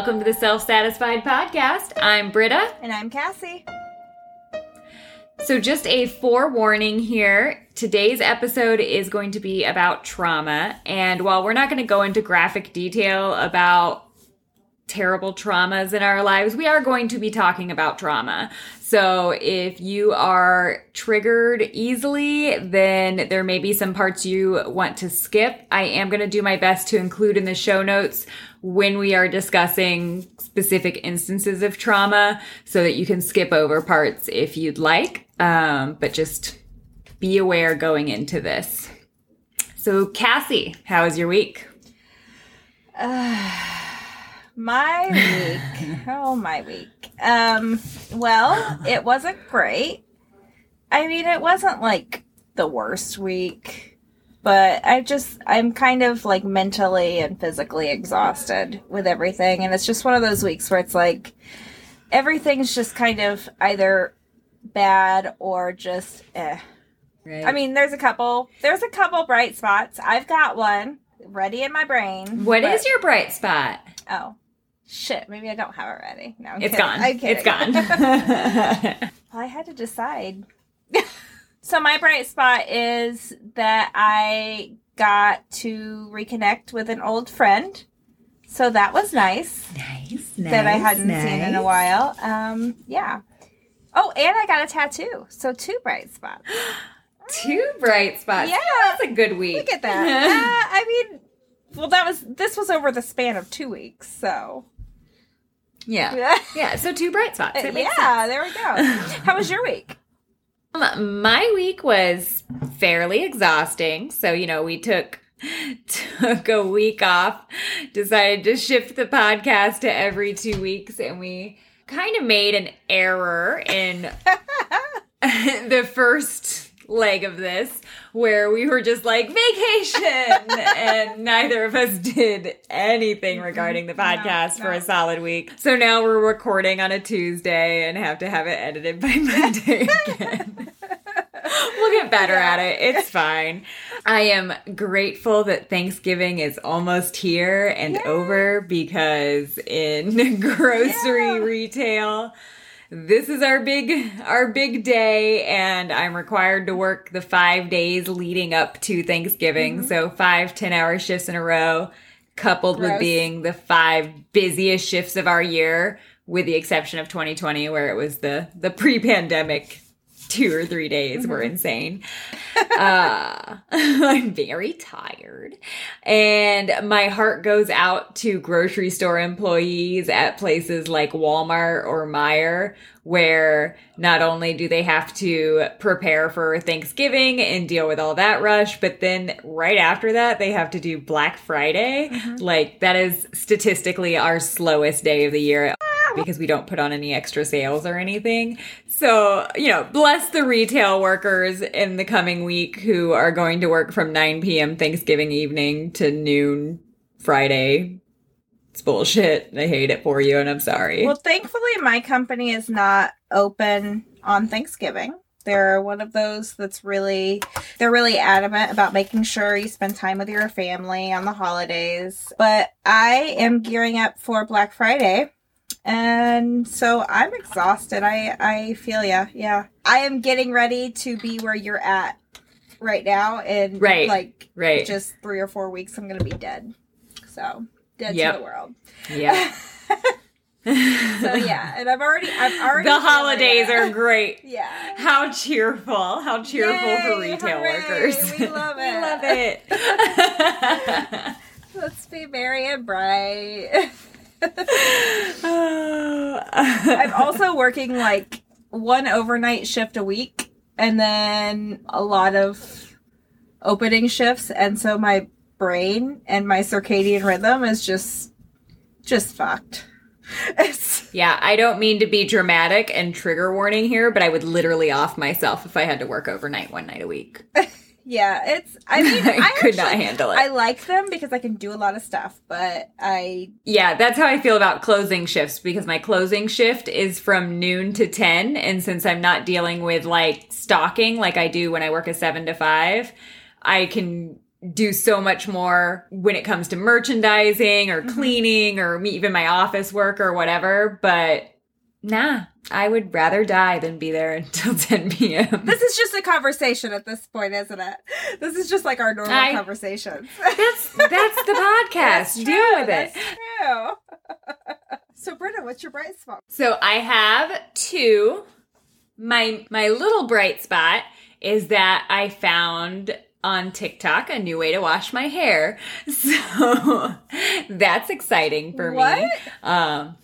welcome to the Self Satisfied Podcast. I'm Britta. And I'm Cassie. So, just a forewarning here. Today's episode is going to be about trauma. And while we're not going to go into graphic detail about terrible traumas in our lives, we are going to be talking about trauma. So if you are triggered easily, then there may be some parts you want to skip. I am going to do my best to include in the show notes when we are discussing specific instances of trauma so that you can skip over parts if you'd like. Um, but just be aware going into this. So, Cassie, how was your week? Uh, my week. oh, my week. Um, well, it wasn't great. I mean, it wasn't like the worst week, but I just, I'm kind of like mentally and physically exhausted with everything. And it's just one of those weeks where it's like everything's just kind of either bad or just eh. Right. I mean, there's a couple, there's a couple bright spots. I've got one ready in my brain. What is your bright spot? Oh, Shit, maybe I don't have it ready. No, I'm it's kidding. gone. I'm It's gone. well, I had to decide. so my bright spot is that I got to reconnect with an old friend. So that was nice. Nice, nice. That I hadn't nice. seen in a while. Um, yeah. Oh, and I got a tattoo. So two bright spots. two bright spots. Yeah, that's a good week. Look at that. uh, I mean, well, that was this was over the span of two weeks, so yeah. Yeah. So two bright spots. yeah, sense. there we go. How was your week? Um, my week was fairly exhausting. So, you know, we took took a week off, decided to shift the podcast to every two weeks, and we kind of made an error in the first leg of this where we were just like vacation and neither of us did anything mm-hmm. regarding the podcast no, no. for a solid week. So now we're recording on a Tuesday and have to have it edited by Monday again. we'll get better yeah. at it. It's fine. I am grateful that Thanksgiving is almost here and yeah. over because in grocery yeah. retail, this is our big our big day and i'm required to work the five days leading up to thanksgiving mm-hmm. so five ten hour shifts in a row coupled Gross. with being the five busiest shifts of our year with the exception of 2020 where it was the the pre-pandemic two or three days mm-hmm. were insane. uh, I'm very tired. And my heart goes out to grocery store employees at places like Walmart or Meijer, where not only do they have to prepare for Thanksgiving and deal with all that rush, but then right after that, they have to do Black Friday. Mm-hmm. Like, that is statistically our slowest day of the year because we don't put on any extra sales or anything. So, you know, bless the retail workers in the coming week who are going to work from 9 p.m. Thanksgiving evening to noon Friday. It's bullshit. I hate it for you and I'm sorry. Well, thankfully, my company is not open on Thanksgiving. They're one of those that's really, they're really adamant about making sure you spend time with your family on the holidays. But I am gearing up for Black Friday and so I'm exhausted. I I feel ya. Yeah, I am getting ready to be where you're at right now, and right, like right, just three or four weeks, I'm gonna be dead. So dead yep. to the world. Yeah. so yeah, and I've already, I've already. The holidays are great. Yeah. How cheerful! How cheerful Yay, for retail hooray, workers. We love it. we love it. Let's be merry and bright. I'm also working like one overnight shift a week and then a lot of opening shifts and so my brain and my circadian rhythm is just just fucked. It's... Yeah, I don't mean to be dramatic and trigger warning here, but I would literally off myself if I had to work overnight one night a week. Yeah, it's. I mean, I, I could actually, not handle it. I like them because I can do a lot of stuff, but I. Yeah, that's how I feel about closing shifts because my closing shift is from noon to 10. And since I'm not dealing with like stocking like I do when I work a seven to five, I can do so much more when it comes to merchandising or mm-hmm. cleaning or even my office work or whatever. But nah, I would rather die than be there until 10 p.m. This is just a conversation at this point, isn't it? This is just like our normal I- conversations. That's that's the podcast. True, Deal with that's it. True. so, Britta, what's your bright spot? So I have two. My my little bright spot is that I found on TikTok a new way to wash my hair. So that's exciting for me. What? Um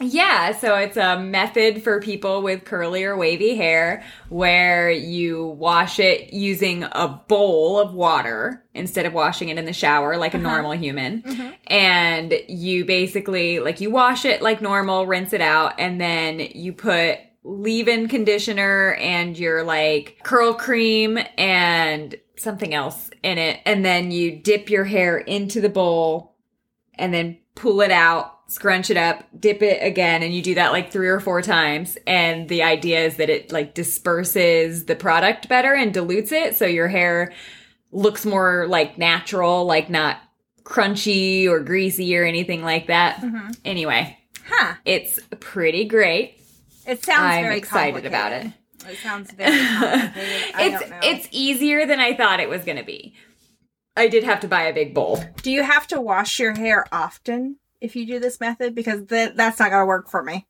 yeah, so it's a method for people with curly or wavy hair where you wash it using a bowl of water instead of washing it in the shower like a uh-huh. normal human. Mm-hmm. And you basically, like, you wash it like normal, rinse it out, and then you put leave in conditioner and your like curl cream and something else in it. And then you dip your hair into the bowl and then pull it out, scrunch it up, dip it again, and you do that like three or four times. And the idea is that it like disperses the product better and dilutes it so your hair looks more like natural, like not crunchy or greasy or anything like that. Mm-hmm. Anyway, Huh. it's pretty great. It sounds I'm very excited about it. It sounds very it's it's easier than I thought it was going to be. I did have to buy a big bowl. Do you have to wash your hair often if you do this method? Because th- that's not going to work for me.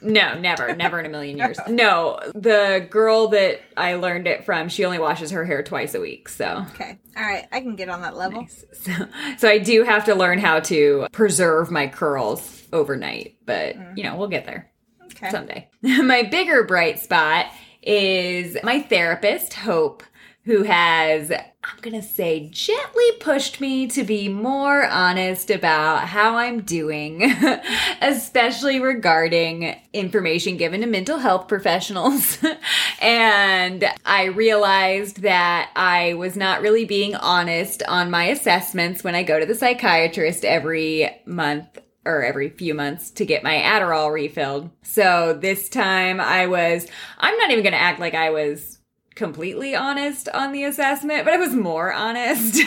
No, never, never in a million years. No, the girl that I learned it from, she only washes her hair twice a week. So, Okay. All right. I can get on that level. so, so I do have to learn how to preserve my curls overnight. But mm-hmm. you know, we'll get there Okay. someday. my bigger bright spot is my therapist, Hope, who has, I'm going to say, gently pushed me to be more honest about how I'm doing, especially regarding information given to mental health professionals. and I realized that I was not really being honest on my assessments when I go to the psychiatrist every month or every few months to get my Adderall refilled. So this time I was, I'm not even going to act like I was completely honest on the assessment, but I was more honest. so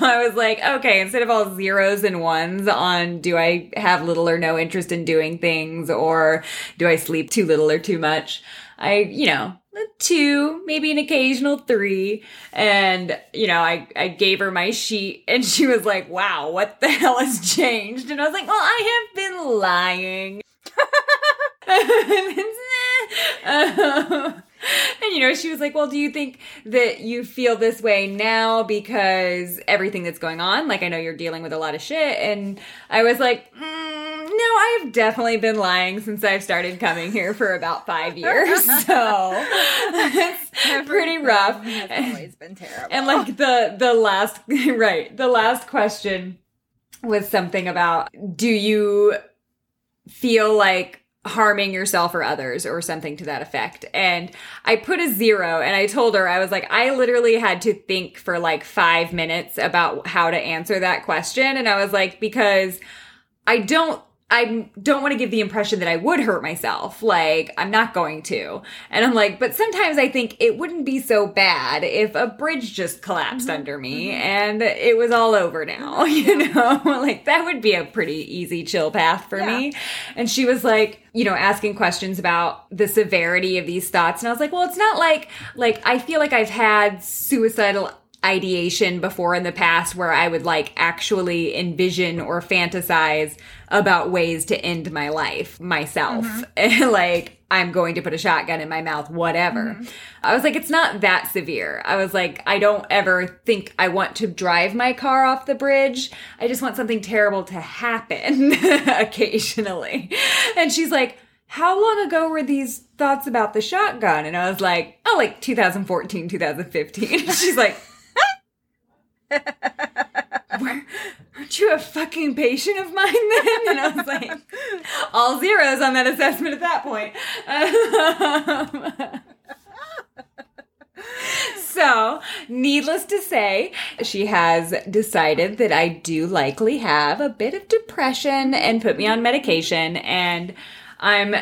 I was like, okay, instead of all zeros and ones on do I have little or no interest in doing things or do I sleep too little or too much, I, you know, two, maybe an occasional three. And, you know, I, I gave her my sheet and she was like, wow, what the hell has changed? And I was like, well, I have been lying. you know, she was like, Well, do you think that you feel this way now because everything that's going on? Like, I know you're dealing with a lot of shit. And I was like, mm, No, I've definitely been lying since I've started coming here for about five years. So it's pretty rough. Has always been terrible. And like the the last right, the last question was something about do you feel like harming yourself or others or something to that effect. And I put a zero and I told her, I was like, I literally had to think for like five minutes about how to answer that question. And I was like, because I don't I don't want to give the impression that I would hurt myself. Like, I'm not going to. And I'm like, but sometimes I think it wouldn't be so bad if a bridge just collapsed mm-hmm. under me mm-hmm. and it was all over now, you know? like, that would be a pretty easy chill path for me. And she was like, you know, asking questions about the severity of these thoughts. And I was like, well, it's not like, like, I feel like I've had suicidal ideation before in the past where I would like actually envision or fantasize about ways to end my life myself. Mm-hmm. like, I'm going to put a shotgun in my mouth, whatever. Mm-hmm. I was like, it's not that severe. I was like, I don't ever think I want to drive my car off the bridge. I just want something terrible to happen occasionally. And she's like, how long ago were these thoughts about the shotgun? And I was like, oh, like 2014, 2015. She's like, "Were- aren't you a fucking patient of mine then? And I was like, all zeros on that assessment at that point. Um, so, needless to say, she has decided that I do likely have a bit of depression and put me on medication. And I'm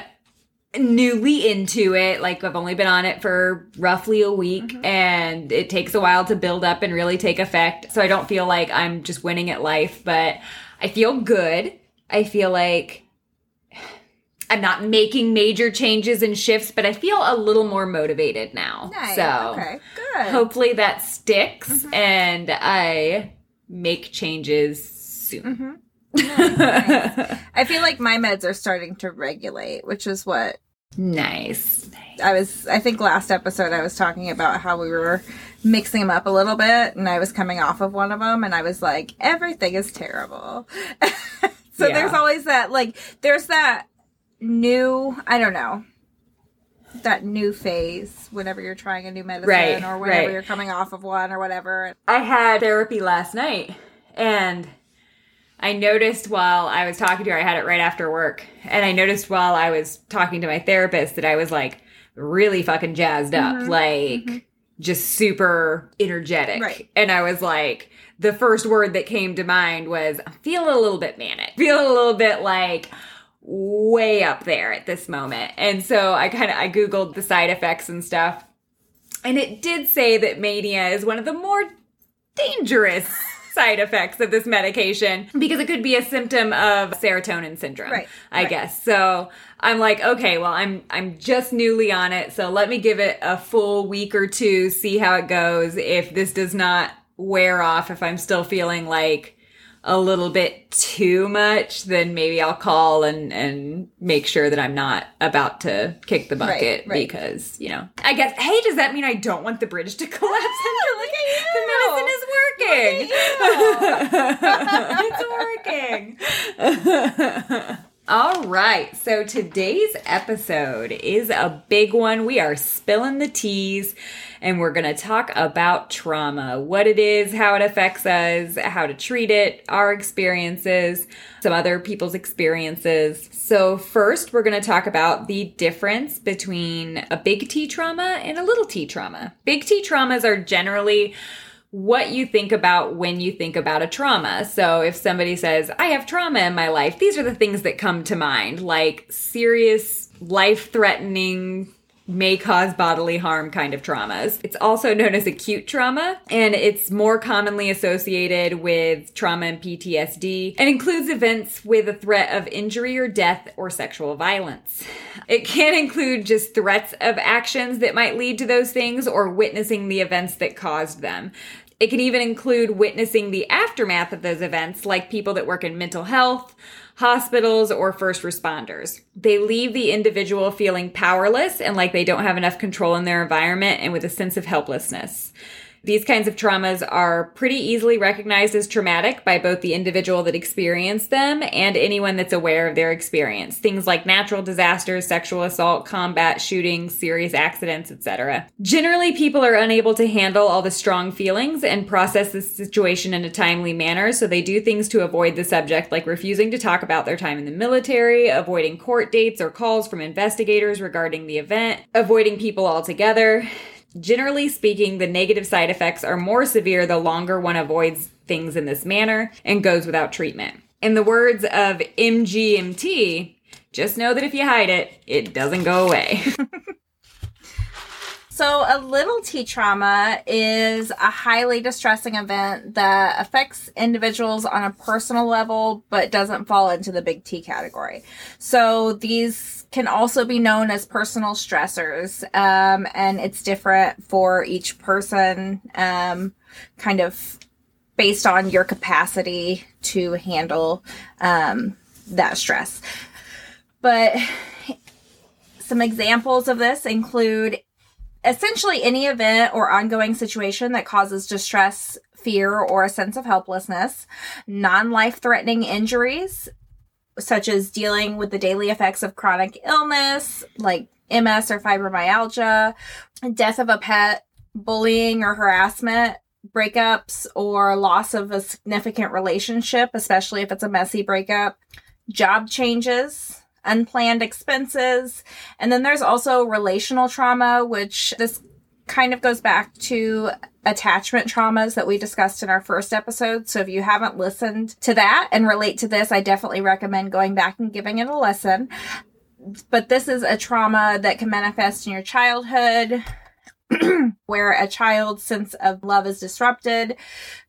newly into it. Like I've only been on it for roughly a week Mm-hmm. and it takes a while to build up and really take effect. So I don't feel like I'm just winning at life, but I feel good. I feel like I'm not making major changes and shifts, but I feel a little more motivated now. Nice. So okay, good. hopefully that sticks Mm-hmm. and I make changes soon. Mm-hmm. I feel like my meds are starting to regulate, which is what nice. I was. I think last episode I was talking about how we were mixing them up a little bit, and I was coming off of one of them, and I was like, everything is terrible. so Yeah. there's always that, like, there's that new. I don't know. That new phase whenever you're trying a new medicine Right, or whenever right. you're coming off of one or whatever. I had therapy last night and I noticed while I was talking to her, I had it right after work. And I noticed while I was talking to my therapist that I was like really fucking jazzed up, mm-hmm. like mm-hmm. just super energetic. Right. And I was like, the first word that came to mind was I'm feeling a little bit manic, feeling a little bit like way up there at this moment. And so I kind of I googled the side effects and stuff. And it did say that mania is one of the more dangerous side effects of this medication because it could be a symptom of serotonin syndrome. Right, I right. guess. So I'm like, okay, well, I'm I'm just newly on it, so let me give it a full week or two, see how it goes. If this does not wear off, if I'm still feeling like a little bit too much, then maybe I'll call and and make sure that I'm not about to kick the bucket Right, right. because you know. I guess. Hey, does that mean I don't want the bridge to collapse? At the medicine is working. it's working. All right. So today's episode is a big one. We are spilling the teas and we're going to talk about trauma, what it is, how it affects us, how to treat it, our experiences, some other people's experiences. So first, we're going to talk about the difference between a big T trauma and a little T trauma. Big T traumas are generally what you think about when you think about a trauma. So if somebody says, I have trauma in my life, these are the things that come to mind, like serious, life threatening, may cause bodily harm kind of traumas. It's also known as acute trauma, and it's more commonly associated with trauma and PTSD and includes events with a threat of injury or death or sexual violence. It can include just threats of actions that might lead to those things or witnessing the events that caused them. It can even include witnessing the aftermath of those events, like people that work in mental health, hospitals, or first responders. They leave the individual feeling powerless and like they don't have enough control in their environment and with a sense of helplessness. These kinds of traumas are pretty easily recognized as traumatic by both the individual that experienced them and anyone that's aware of their experience. Things like natural disasters, sexual assault, combat, shootings, serious accidents, etc. Generally, people are unable to handle all the strong feelings and process the situation in a timely manner, so they do things to avoid the subject, like refusing to talk about their time in the military, avoiding court dates or calls from investigators regarding the event, avoiding people altogether. Generally speaking, the negative side effects are more severe the longer one avoids things in this manner and goes without treatment. In the words of MGMT, just know that if you hide it, it doesn't go away. So, a little T trauma is a highly distressing event that affects individuals on a personal level, but doesn't fall into the big T category. So, these can also be known as personal stressors, um, and it's different for each person, um, kind of based on your capacity to handle um, that stress. But some examples of this include essentially any event or ongoing situation that causes distress, fear, or a sense of helplessness, non life threatening injuries, such as dealing with the daily effects of chronic illness like MS or fibromyalgia, death of a pet, bullying or harassment, breakups or loss of a significant relationship, especially if it's a messy breakup, job changes, unplanned expenses, and then there's also relational trauma, which this kind of goes back to attachment traumas that we discussed in our first episode. So if you haven't listened to that and relate to this, I definitely recommend going back and giving it a listen. but this is a trauma that can manifest in your childhood where a child's sense of love is disrupted,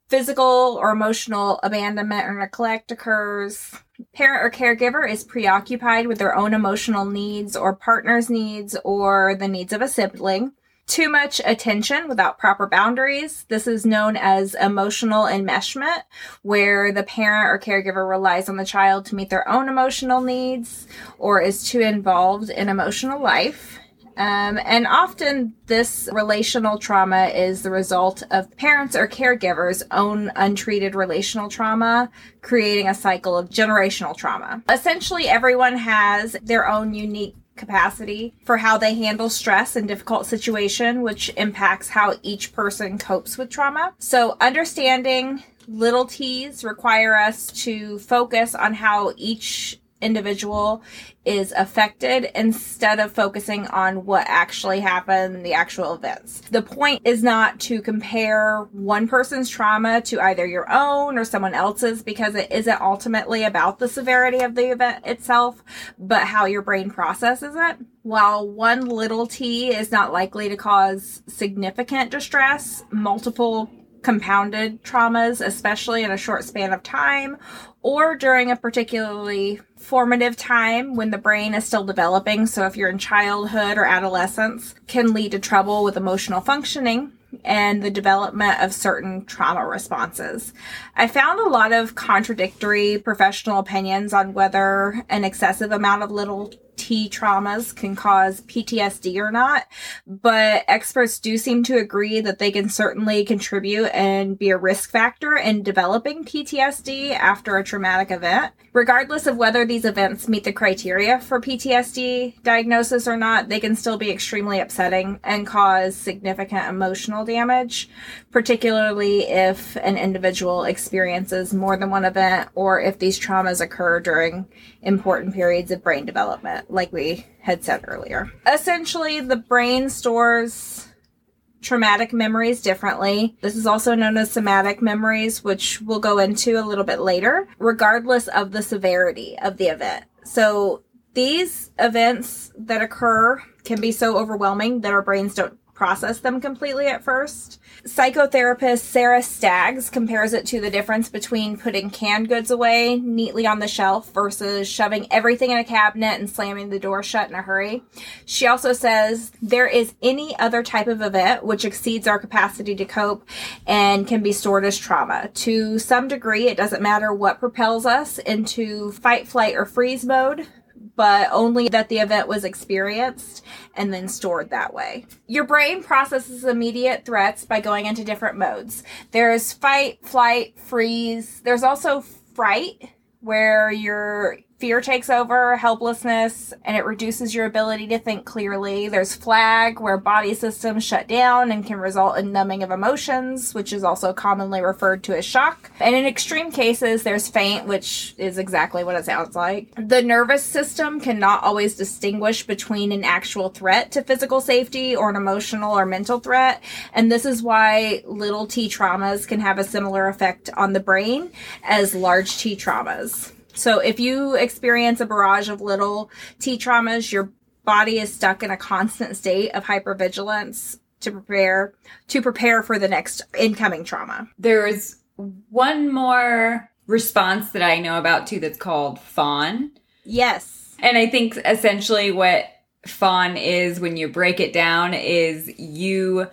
physical or emotional abandonment or neglect occurs. Parent or caregiver is preoccupied with their own emotional needs or partner's needs or the needs of a sibling. Too much attention without proper boundaries. This is known as emotional enmeshment, where the parent or caregiver relies on the child to meet their own emotional needs or is too involved in emotional life. Um, and often this relational trauma is the result of parents or caregivers' own untreated relational trauma, creating a cycle of generational trauma. Essentially, everyone has their own unique capacity for how they handle stress and difficult situation, which impacts how each person copes with trauma. So understanding little t's require us to focus on how each individual is affected instead of focusing on what actually happened, the actual events. The point is not to compare one person's trauma to either your own or someone else's because it isn't ultimately about the severity of the event itself, but how your brain processes it. While one little t is not likely to cause significant distress, multiple compounded traumas, especially in a short span of time or during a particularly formative time when the brain is still developing. So if you're in childhood or adolescence, can lead to trouble with emotional functioning and the development of certain trauma responses. I found a lot of contradictory professional opinions on whether an excessive amount of little traumas can cause PTSD or not, but experts do seem to agree that they can certainly contribute and be a risk factor in developing PTSD after a traumatic event. Regardless of whether these events meet the criteria for PTSD diagnosis or not, they can still be extremely upsetting and cause significant emotional damage, particularly if an individual experiences more than one event or if these traumas occur during important periods of brain development like we had said earlier. Essentially, the brain stores traumatic memories differently. This is also known as somatic memories, which we'll go into a little bit later, regardless of the severity of the event. So these events that occur can be so overwhelming that our brains don't process them completely at first. Psychotherapist Sarah Staggs compares it to the difference between putting canned goods away neatly on the shelf versus shoving everything in a cabinet and slamming the door shut in a hurry. She also says there is any other type of event which exceeds our capacity to cope and can be stored as trauma. To some degree, it doesn't matter what propels us into fight, flight, or freeze mode but only that the event was experienced and then stored that way. Your brain processes immediate threats by going into different modes. There's fight, flight, freeze. There's also fright, where you're fear takes over, helplessness, and it reduces your ability to think clearly. There's flag, where body systems shut down and can result in numbing of emotions, which is also commonly referred to as shock. And in extreme cases, there's faint, which is exactly what it sounds like. The nervous system cannot always distinguish between an actual threat to physical safety or an emotional or mental threat. And this is why little T traumas can have a similar effect on the brain as large T traumas. So if you experience a barrage of little T traumas, your body is stuck in a constant state of hypervigilance to prepare to prepare for the next incoming trauma. There's one more response that I know about too that's called fawn. Yes. And I think essentially what fawn is when you break it down is you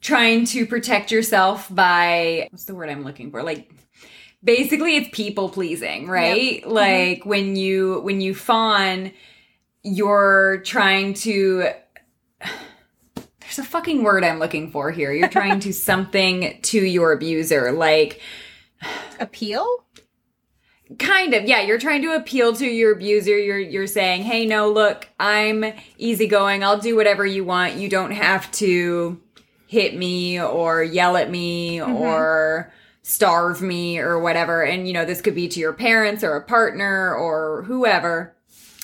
trying to protect yourself by what's the word I'm looking for? Like basically it's people pleasing, right? Yep. Like mm-hmm. when you when you fawn, you're trying to there's a fucking word I'm looking for here. You're trying to something to your abuser, like appeal? Kind of, yeah. You're trying to appeal to your abuser. You're you're saying, "Hey, no, look, I'm easygoing. I'll do whatever you want. You don't have to hit me or yell at me mm-hmm. or starve me or whatever. And, you know, this could be to your parents or a partner or whoever.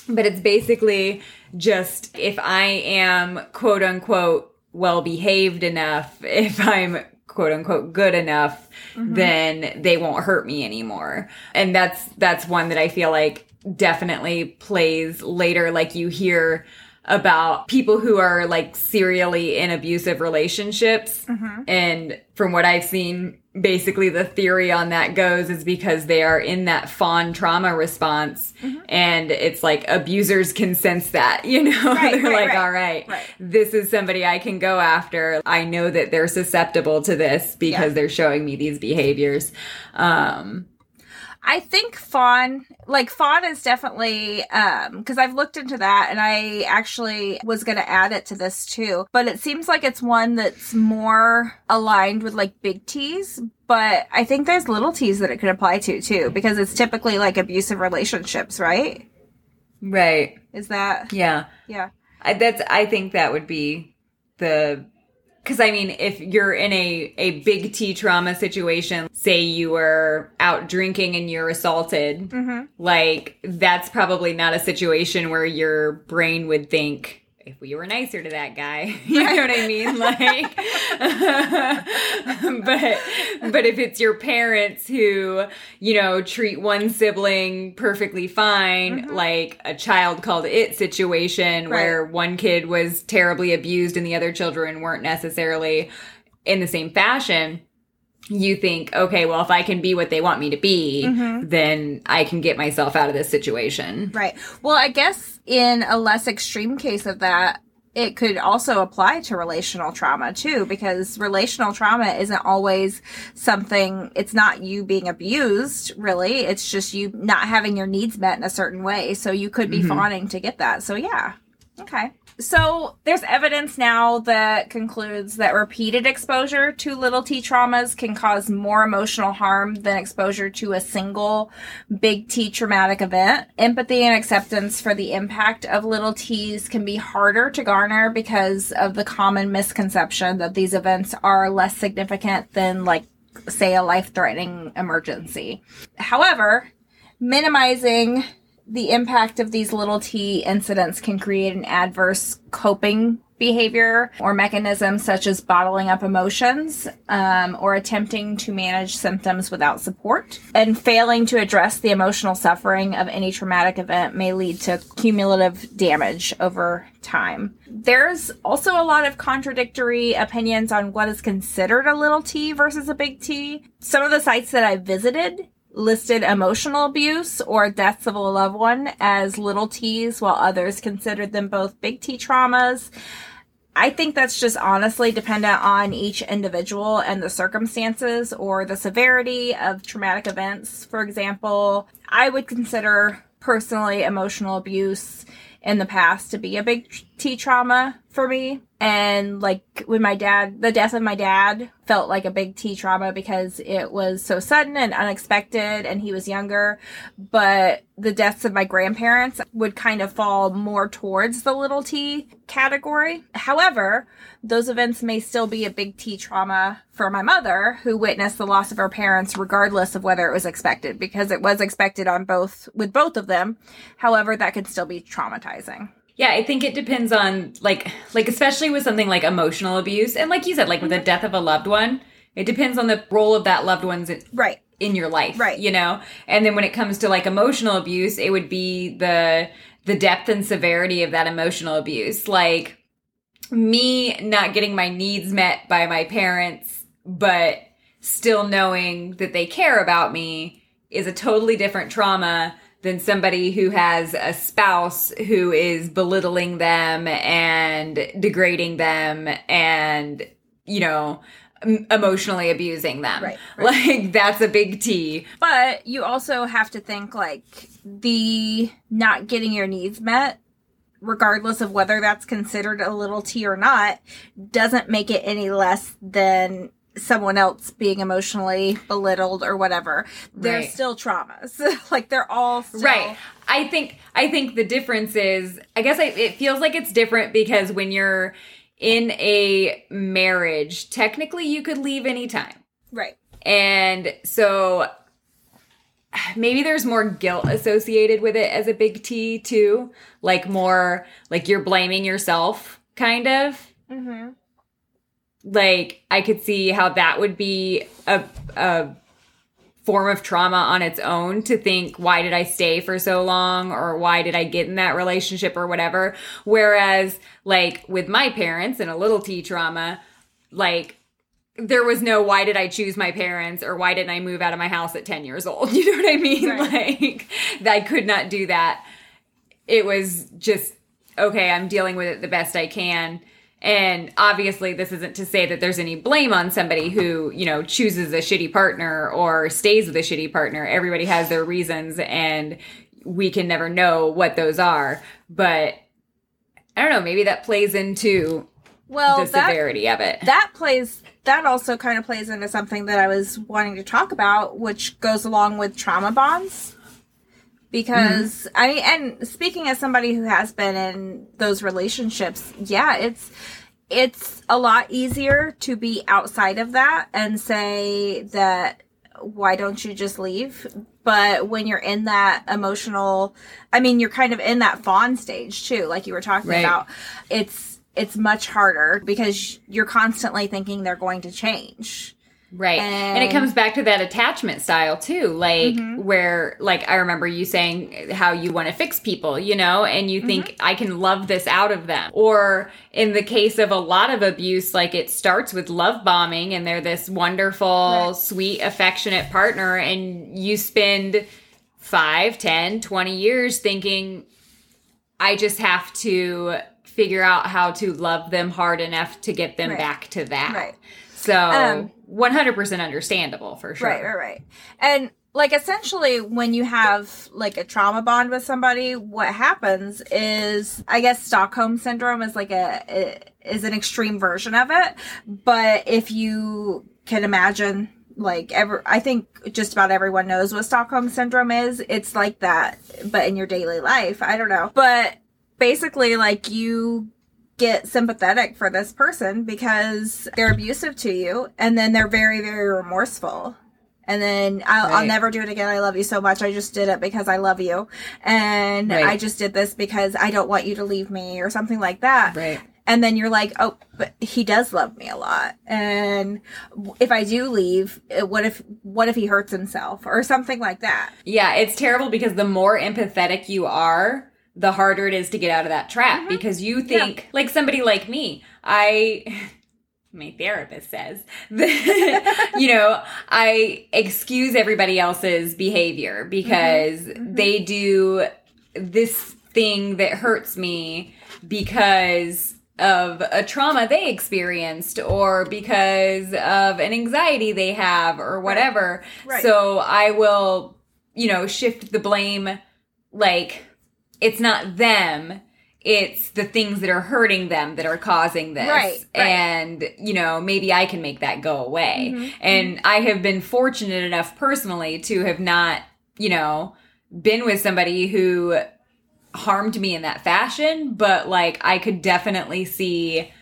But it's basically just if I am quote unquote well behaved enough, if I'm quote unquote good enough, mm-hmm. then they won't hurt me anymore. And that's, that's one that I feel like definitely plays later. Like you hear about people who are like serially in abusive relationships. And from what I've seen, basically the theory on that goes is because they are in that fawn trauma response and it's like abusers can sense that, you know? Right, they're right, like, right, all right, right. this is somebody I can go after. I know that they're susceptible to this because Yeah. they're showing me these behaviors. Um, I think fawn, like fawn is definitely, um, because I've looked into that and I actually was going to add it to this too, but it seems like it's one that's more aligned with like big T's, but I think there's little T's that it could apply to too, because it's typically like abusive relationships, right? right. Is that, Yeah. yeah. I, that's I think that would be the because I mean if you're in a a big T trauma situation, say you were out drinking and you're assaulted, Mm-hmm. like that's probably not a situation where your brain would think if we were nicer to that guy, you know what I mean? Like, but but if it's your parents who you know treat one sibling perfectly fine, mm-hmm. like a child called it situation where one kid was terribly abused and the other children weren't necessarily in the same fashion you think, okay, well, if I can be what they want me to be, mm-hmm. then I can get myself out of this situation. Right. Well, I guess in a less extreme case of that, it could also apply to relational trauma too, because relational trauma isn't always something, it's not you being abused, really. It's just you not having your needs met in a certain way. So you could be mm-hmm. fawning to get that. So yeah. Okay. So there's evidence now that concludes that repeated exposure to little t traumas can cause more emotional harm than exposure to a single big T traumatic event. Empathy and acceptance for the impact of little t's can be harder to garner because of the common misconception that these events are less significant than like say a life-threatening emergency. However, minimizing the impact of these little t incidents can create an adverse coping behavior or mechanism such as bottling up emotions um, or attempting to manage symptoms without support. And failing to address the emotional suffering of any traumatic event may lead to cumulative damage over time. There's also a lot of contradictory opinions on what is considered a little t versus a big t. Some of the sites that i visited listed emotional abuse or deaths of a loved one as little t's, while others considered them both big T traumas. I think that's just honestly dependent on each individual and the circumstances or the severity of traumatic events. For example, I would consider personally emotional abuse in the past to be a big T trauma for me. And like when my dad, the death of my dad felt like a big T trauma because it was so sudden and unexpected and he was younger. But the deaths of my grandparents would kind of fall more towards the little T category. However, those events may still be a big T trauma for my mother who witnessed the loss of her parents regardless of whether it was expected because it was expected on both with both of them. However, that could still be traumatizing. Yeah, I think it depends on like like especially with something like emotional abuse and like you said like with the mm-hmm. death of a loved one, it depends on the role of that loved one's in, Right. in your life, Right. You know? And then when it comes to like emotional abuse, it would be the the depth and severity of that emotional abuse. Like me not getting my needs met by my parents, but still knowing that they care about me is a totally different trauma than somebody who has a spouse who is belittling them and degrading them and, you know, emotionally abusing them. Right, Like that's a big T. But you also have to think like the not getting your needs met, regardless of whether that's considered a little T or not, doesn't make it any less than someone else being emotionally belittled or whatever. They're Right. still traumas. like they're all still Right. I think I think the difference is I guess I, it feels like it's different because when you're in a marriage, technically you could leave anytime. Right. And so maybe there's more guilt associated with it as a big T too, like more like you're blaming yourself kind of. Mm-hmm. Like I could see how that would be a a form of trauma on its own to think why did I stay for so long or why did I get in that relationship or whatever? Whereas like with my parents and a little T trauma like there was no why did I choose my parents or why didn't I move out of my house at 10 years old? You know what I mean? Right. like I could not do that. It was just okay i'm dealing with it the best i can and obviously this isn't to say that there's any blame on somebody who you know chooses a shitty partner or stays with a shitty partner. Everybody has their reasons and we can never know what those are. But i don't know maybe that plays into Well, the that severity of it. that plays that also kind of plays into something that I was wanting to talk about, which goes along with trauma bonds. Mm-hmm. Because I mean, and speaking as somebody who has been in those relationships, yeah, it's it's a lot easier to be outside of that and say that why don't you just leave? But when you're in that emotional, I mean, you're kind of in that fawn stage too, like you were talking Right. about. It's it's much harder because you're constantly thinking they're going to change. Right. And, it comes back to that attachment style too, like where like I remember you saying how you want to fix people, you know, and you think I can love this out of them. Or in the case of a lot of abuse, like it starts with love bombing and they're this wonderful, Right. sweet, affectionate partner and you spend five, ten, twenty years thinking I just have to figure out how to love them hard enough to get them Right. back to that. Right. So Um, 100% understandable for sure. Right, right, right. And like essentially when you have like a trauma bond with somebody, what happens is I guess Stockholm syndrome is like a, is an extreme version of it. But if you can imagine like ever I think just about everyone knows what Stockholm syndrome is. It's like that, but in your daily life. I don't know. But basically like you get sympathetic for this person because they're abusive to you and then they're very very remorseful. And then I'll, I'll never do it again. I love you so much. I just did it because i love you. And Right. i just did this because i don't want you to leave me or something like that. Right. and then you're like oh but he does love me a lot. And if i do leave what if what if he hurts himself or something like that? Yeah, it's terrible because the more empathetic you are, the harder it is to get out of that trap Mm-hmm. because you think, like somebody like me, I. My therapist says that, you know, I excuse everybody else's behavior because Mm-hmm. they do this thing that hurts me because of a trauma they experienced or because of an anxiety they have or whatever. Right. So I will, you know, shift the blame like it's not them. It's the things that are hurting them that are causing this. Right, right. And, you know, maybe I can make that go away. Mhm, And I have been fortunate enough personally to have not, you know, been with somebody who harmed me in that fashion, but like I could definitely see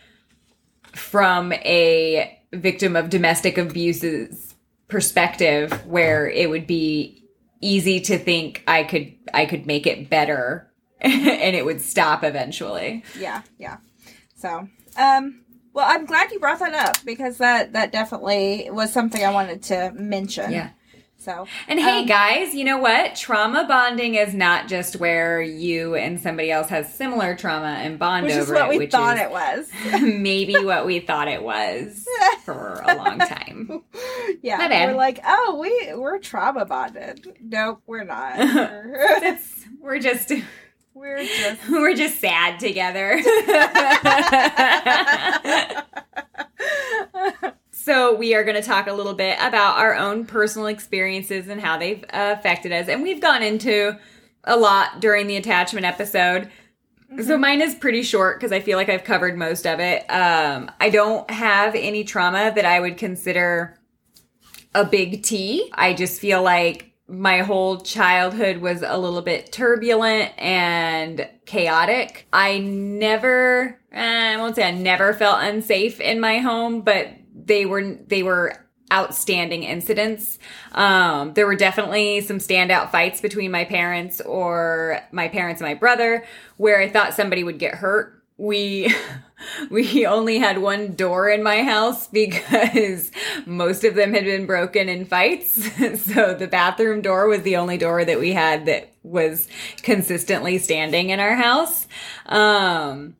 from a victim of domestic abuse's perspective where it would be easy to think I could I could make it better and it would stop eventually. yeah yeah so um well i'm glad you brought that up because that that definitely was something i wanted to mention Yeah. so And hey Um, guys, you know what? Trauma bonding is not just where you and somebody else has similar trauma and bond which over is what it, we which thought it was maybe what we thought it was for a long time. yeah My bad. we're like oh we we're trauma bonded nope we're not we're just we're just we're just sad together. so we are going to talk a little bit about our own personal experiences and how they've affected us, and we've gone into a lot during the attachment episode. So mine is pretty short because I feel like I've covered most of it. Um, I don't have any trauma that I would consider a big T. I just feel like my whole childhood was a little bit turbulent and chaotic. I never, eh, I won't say I never felt unsafe in my home, but they were they were outstanding incidents. Um, there were definitely some standout fights between my parents or my parents and my brother where I thought somebody would get hurt we we only had one door in my house because most of them had been broken in fights. so the bathroom door was the only door that we had that was consistently standing in our house. Um,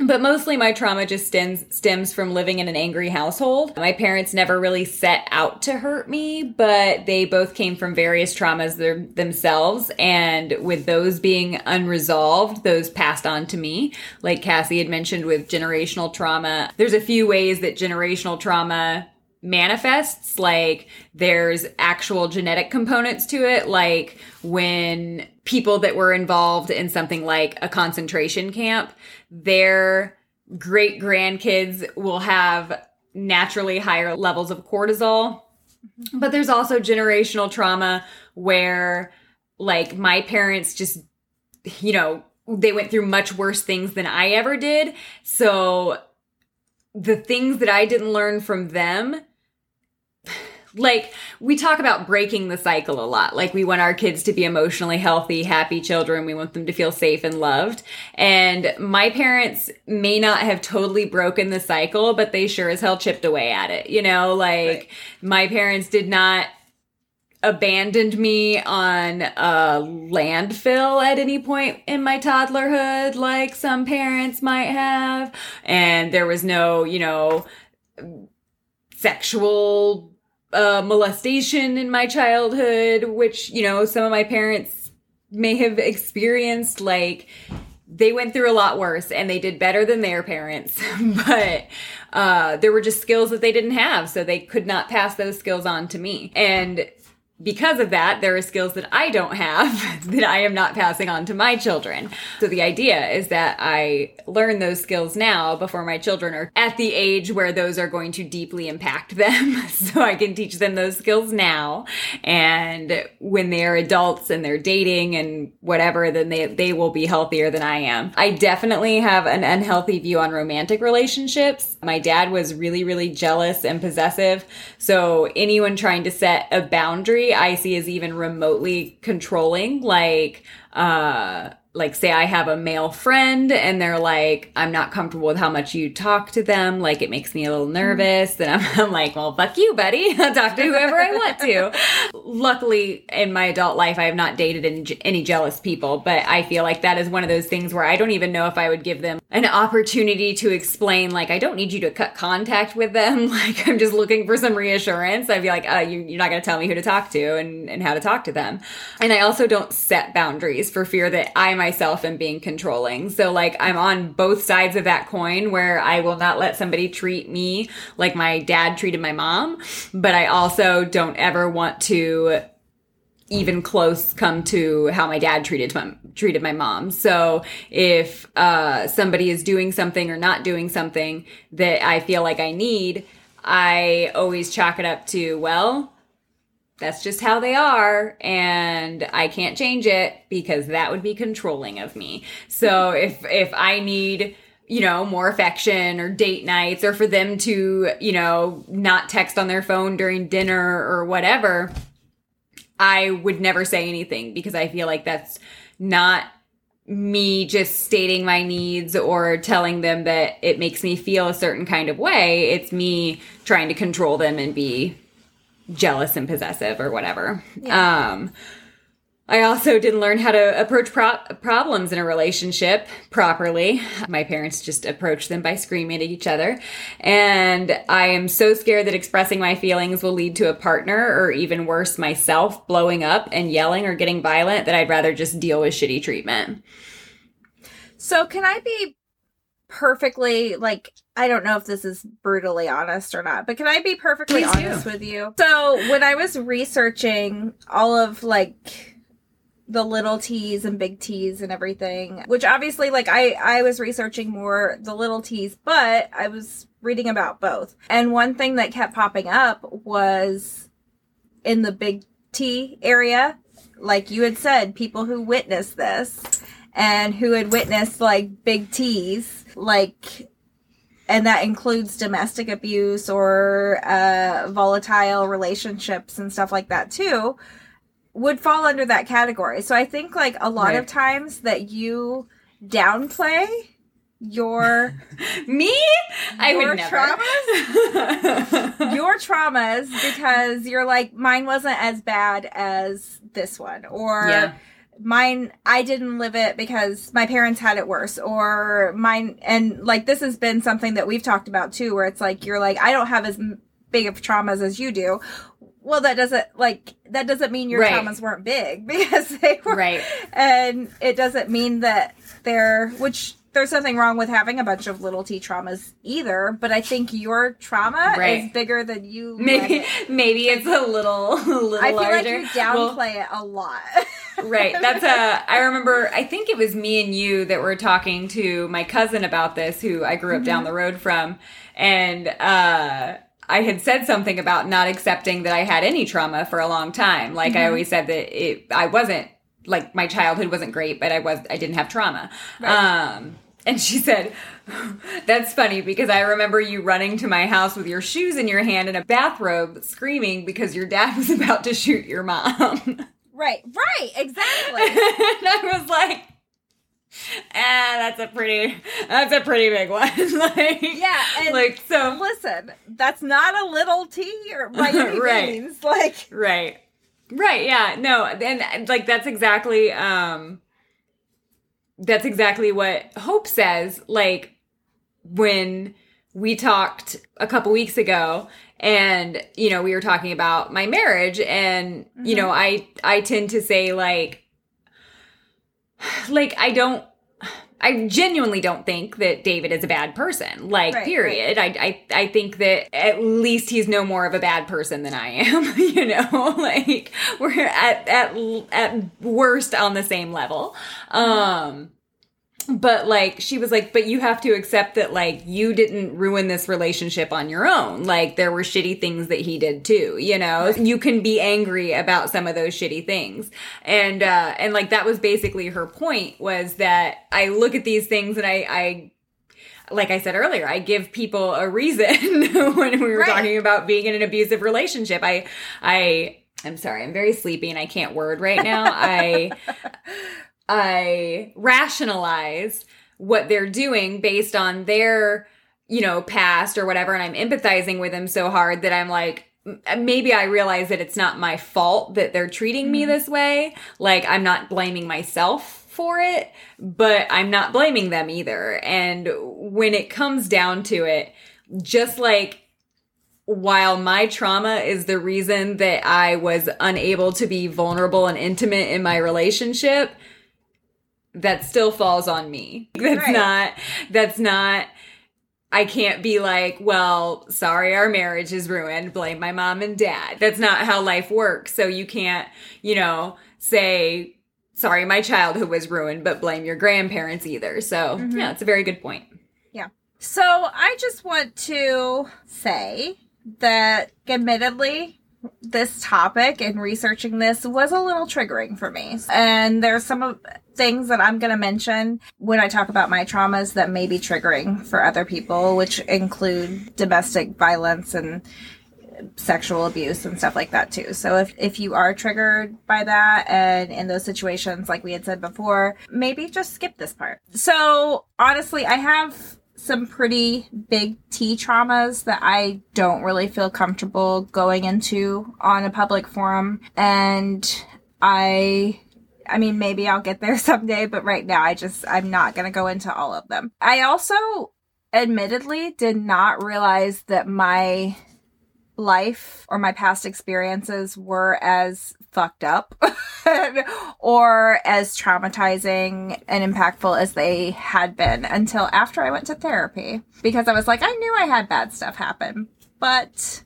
but mostly my trauma just stems stems from living in an angry household. My parents never really set out to hurt me, but they both came from various traumas themselves and with those being unresolved, those passed on to me. Like Cassie had mentioned with generational trauma, there's a few ways that generational trauma manifests like there's actual genetic components to it like when people that were involved in something like a concentration camp their great grandkids will have naturally higher levels of cortisol mm-hmm. but there's also generational trauma where like my parents just you know they went through much worse things than I ever did so the things that I didn't learn from them like we talk about breaking the cycle a lot. Like we want our kids to be emotionally healthy, happy children. We want them to feel safe and loved. And my parents may not have totally broken the cycle, but they sure as hell chipped away at it. You know, like right. my parents did not abandoned me on a landfill at any point in my toddlerhood like some parents might have and there was no you know sexual uh, molestation in my childhood, which, you know, some of my parents may have experienced. Like, they went through a lot worse and they did better than their parents. but uh, there were just skills that they didn't have. So they could not pass those skills on to me. And because of that, there are skills that I don't have that I am not passing on to my children. So the idea is that I learn those skills now before my children are at the age where those are going to deeply impact them. so I can teach them those skills now. And when they're adults and they're dating and whatever, then they, they will be healthier than I am. I definitely have an unhealthy view on romantic relationships. My dad was really, really jealous and possessive. So anyone trying to set a boundary I see as even remotely controlling. Like, uh, like say I have a male friend and they're like, I'm not comfortable with how much you talk to them. Like it makes me a little nervous. And I'm, I'm like, well, fuck you, buddy. I'll talk to whoever I want to. Luckily in my adult life, I have not dated any, any jealous people, but I feel like that is one of those things where I don't even know if I would give them an opportunity to explain, like, I don't need you to cut contact with them. Like I'm just looking for some reassurance. I'd be like, uh, you, you're not going to tell me who to talk to and, and how to talk to them. And I also don't set boundaries for fear that I myself and being controlling. So like I'm on both sides of that coin where I will not let somebody treat me like my dad treated my mom, but I also don't ever want to even close come to how my dad treated my, treated my mom. So if uh, somebody is doing something or not doing something that I feel like I need, I always chalk it up to well, that's just how they are and I can't change it because that would be controlling of me. So if if I need you know, more affection or date nights or for them to, you know, not text on their phone during dinner or whatever, I would never say anything because I feel like that's not me just stating my needs or telling them that it makes me feel a certain kind of way. It's me trying to control them and be jealous and possessive or whatever. Yeah. Um, I also didn't learn how to approach pro- problems in a relationship properly. My parents just approached them by screaming at each other. And I am so scared that expressing my feelings will lead to a partner or even worse, myself blowing up and yelling or getting violent that I'd rather just deal with shitty treatment. So, can I be perfectly like I don't know if this is brutally honest or not, but can I be perfectly Please honest do. with you? So, when I was researching all of like the little T's and big T's and everything, which obviously like I I was researching more the little T's, but I was reading about both. And one thing that kept popping up was in the big T area, like you had said, people who witnessed this and who had witnessed like big T's, like and that includes domestic abuse or uh, volatile relationships and stuff like that too would fall under that category. So I think like a lot right. of times that you downplay your Me? I Your would never. traumas? your traumas because you're like mine wasn't as bad as this one or Yeah. Mine I didn't live it because my parents had it worse or mine and like this has been something that we've talked about too where it's like you're like I don't have as big of traumas as you do. Well, that doesn't like that doesn't mean your Right. traumas weren't big because they were right. and it doesn't mean that they're which there's nothing wrong with having a bunch of little t traumas either but i think your trauma Right. is bigger than you Maybe it. maybe it's a little, a little i feel like larger. you Well, downplay it a lot right. That's a. I remember. I think it was me and you that were talking to my cousin about this, who I grew up Mm-hmm. down the road from, and uh, I had said something about not accepting that I had any trauma for a long time. Like Mm-hmm. I always said that it. I wasn't like my childhood wasn't great, but I was. I didn't have trauma. Um. And she said, That's funny because I remember you running to my house with your shoes in your hand and a bathrobe screaming because your dad was about to shoot your mom. right right exactly and I was like, ah, that's a pretty, that's a pretty big one. like, Yeah, and- like so, listen that's not a little t or by any Right. means like right, right, yeah, no, and like that's exactly, um, that's exactly what Hope says. Like when we talked a couple weeks ago and you know we were talking about my marriage and you mm-hmm. know i i tend to say like like i don't I genuinely don't think that David is a bad person. Like, Right, period. I, I I think that at least he's no more of a bad person than I am. You know, like we're at at at worst on the same level. Um, but like she was like but you have to accept that like you didn't ruin this relationship on your own like there were shitty things that he did too you know you can be angry about some of those shitty things and uh and like that was basically her point was that i look at these things and i i like I said earlier, I give people a reason when we were Right. talking about being in an abusive relationship. I, I, I'm sorry, I'm very sleepy and I can't word right now. I, I rationalize what they're doing based on their, you know, past or whatever. And I'm empathizing with them so hard that I'm like, uh, maybe I realize that it's not my fault that they're treating me mm-hmm. this way. Like, I'm not blaming myself for it, but I'm not blaming them either. And when it comes down to it, just like while my trauma is the reason that I was unable to be vulnerable and intimate in my relationship, that still falls on me. That's Right. not, that's not, I can't be like, well, sorry, our marriage is ruined. Blame my mom and dad. That's not how life works. So you can't, you know, say, sorry, my childhood was ruined, but blame your grandparents either. So mm-hmm. yeah, it's a very good point. Yeah. So I just want to say that admittedly, this topic and researching this was a little triggering for me. And there's some of things that I'm going to mention when I talk about my traumas that may be triggering for other people, which include domestic violence and sexual abuse and stuff like that too. So if, if you are triggered by that and in those situations, like we had said before, maybe just skip this part. So honestly, I have some pretty big T traumas that I don't really feel comfortable going into on a public forum. And I I mean, maybe I'll get there someday, but right now I just, I'm not going to go into all of them. I also admittedly did not realize that my life or my past experiences were as fucked up or as traumatizing and impactful as they had been until after I went to therapy because I was like, I knew I had bad stuff happen, but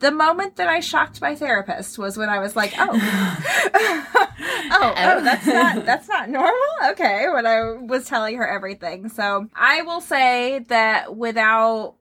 the moment that I shocked my therapist was when I was like, oh, oh, oh, that's not that's not normal. Okay, when I was telling her everything. So I will say that without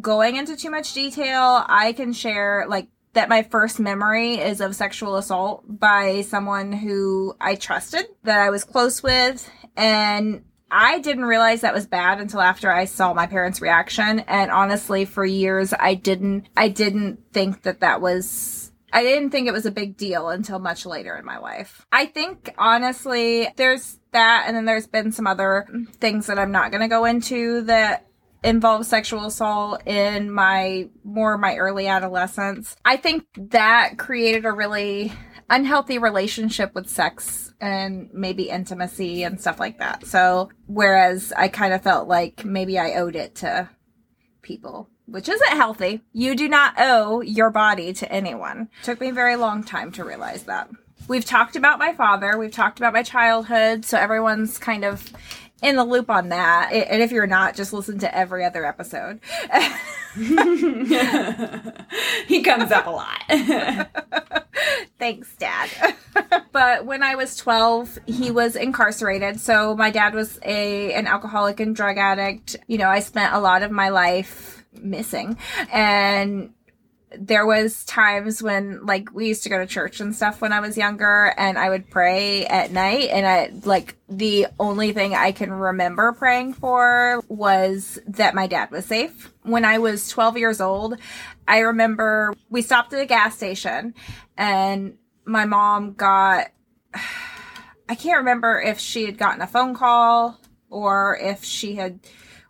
going into too much detail, I can share like that my first memory is of sexual assault by someone who I trusted, that I was close with, and I didn't realize that was bad until after I saw my parents' reaction. And honestly, for years, I didn't, I didn't think that that was I didn't think it was a big deal until much later in my life. I think honestly, there's that, and then there's been some other things that I'm not going to go into that involve sexual assault in my more my early adolescence. I think that created a really unhealthy relationship with sex and maybe intimacy and stuff like that. So, whereas I kind of felt like maybe I owed it to people, which isn't healthy. You do not owe your body to anyone. It took me a very long time to realize that. We've talked about my father, we've talked about my childhood, so everyone's kind of in the loop on that. And if you're not, just listen to every other episode. he comes up a lot. Thanks, Dad. but when I was 12, he was incarcerated. So my dad was a an alcoholic and drug addict. You know, I spent a lot of my life missing. And there was times when like we used to go to church and stuff when I was younger and I would pray at night and I like the only thing I can remember praying for was that my dad was safe. When I was 12 years old, I remember we stopped at a gas station and my mom got I can't remember if she had gotten a phone call or if she had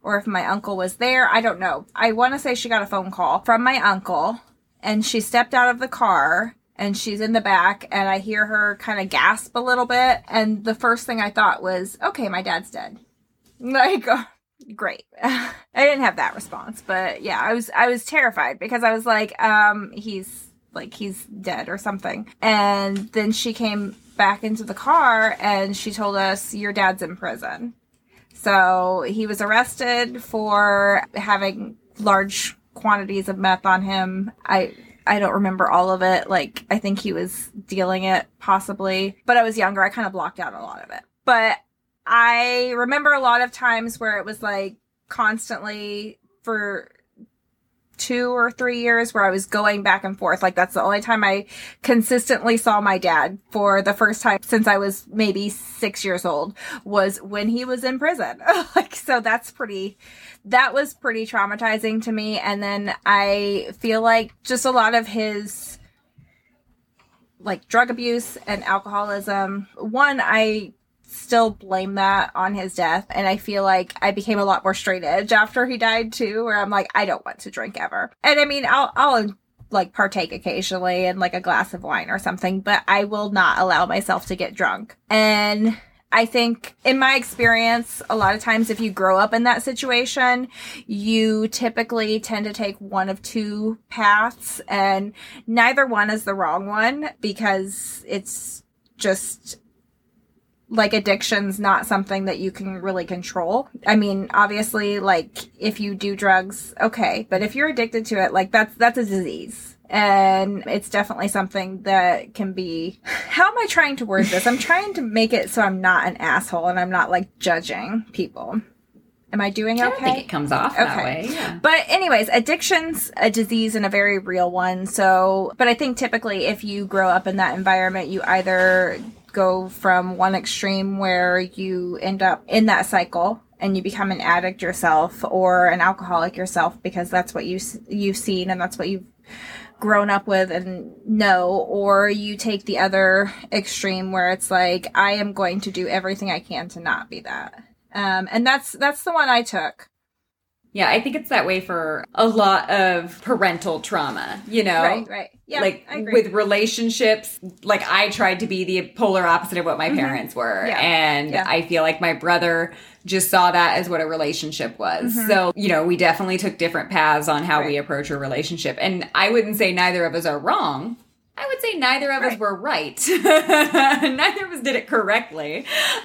or if my uncle was there. I don't know. I want to say she got a phone call from my uncle and she stepped out of the car and she's in the back and I hear her kind of gasp a little bit and the first thing I thought was, okay, my dad's dead. Like great. I didn't have that response, but yeah, I was I was terrified because I was like, um he's like he's dead or something. And then she came back into the car and she told us your dad's in prison. So he was arrested for having large quantities of meth on him. I I don't remember all of it. Like I think he was dealing it possibly, but I was younger. I kind of blocked out a lot of it. But I remember a lot of times where it was like constantly for two or three years where I was going back and forth. Like that's the only time I consistently saw my dad for the first time since I was maybe six years old was when he was in prison. like, so that's pretty, that was pretty traumatizing to me. And then I feel like just a lot of his like drug abuse and alcoholism. One, I still blame that on his death. And I feel like I became a lot more straight edge after he died too, where I'm like, I don't want to drink ever. And I mean, I'll, I'll like partake occasionally in like a glass of wine or something, but I will not allow myself to get drunk. And I think in my experience, a lot of times if you grow up in that situation, you typically tend to take one of two paths and neither one is the wrong one because it's just like addiction's not something that you can really control. I mean, obviously like if you do drugs, okay, but if you're addicted to it, like that's that's a disease. And it's definitely something that can be how am I trying to word this? I'm trying to make it so I'm not an asshole and I'm not like judging people. Am I doing I okay? don't think it comes off that way. Yeah. But anyways, addiction's a disease and a very real one. So, but I think typically if you grow up in that environment, you either go from one extreme where you end up in that cycle and you become an addict yourself or an alcoholic yourself because that's what you you've seen and that's what you've grown up with and know or you take the other extreme where it's like I am going to do everything I can to not be that. Um, and that's that's the one I took. Yeah, I think it's that way for a lot of parental trauma, you know? Right, right. Yeah. like with relationships, like I tried to be the polar opposite of what my parents were. Mm-hmm. Yeah. And Yeah. I feel like my brother just saw that as what a relationship was. So, you know, we definitely took different paths on how we Mm-hmm. Approach a relationship. And I wouldn't say neither of us are wrong. I would say neither of us were right. neither of us did it correctly.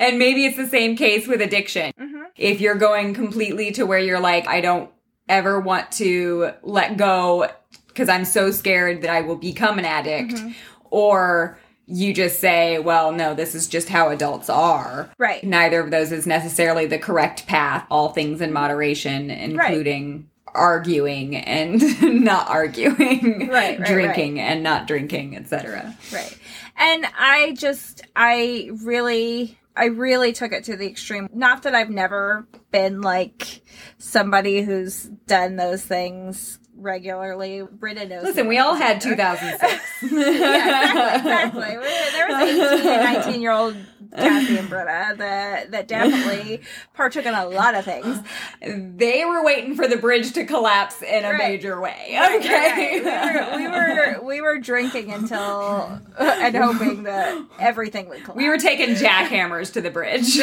and maybe it's the same case with addiction. Mhm. If you're going completely to where you're like, I don't ever want to let go because I'm so scared that I will become an addict, Mm-hmm. or you just say, well, no, this is just how adults are. Right. Neither of those is necessarily the correct path. All things in moderation, including arguing and not arguing, Right, right, drinking and not drinking, etc. Right. And I just, I really, I really took it to the extreme. Not that I've never been like somebody who's done those things regularly. Britta knows. Listen, we all had 2006. yeah, exactly. exactly. There was 18 and 19 year old Kathy and Britta that that definitely partook in a lot of things. They were waiting for the bridge to collapse in a right. major way. Okay, right. we, were, we were we were drinking until and hoping that everything would collapse. We were taking jackhammers to the bridge.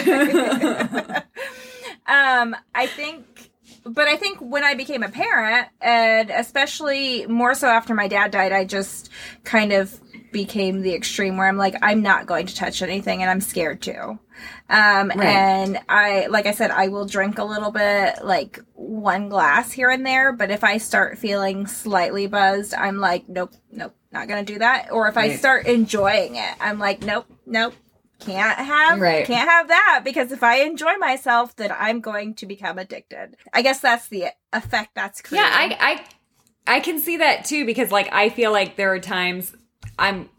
um, I think but I think when I became a parent, and especially more so after my dad died, I just kind of became the extreme where I'm like, I'm not going to touch anything and I'm scared to. Um, right. and I, like I said, I will drink a little bit, like one glass here and there, but if I start feeling slightly buzzed, I'm like, nope, nope, not gonna do that. Or if right. I start enjoying it, I'm like, nope, nope, can't have right. can't have that because if I enjoy myself, then I'm going to become addicted. I guess that's the effect that's creating. Yeah, I I I can see that too because like I feel like there are times I'm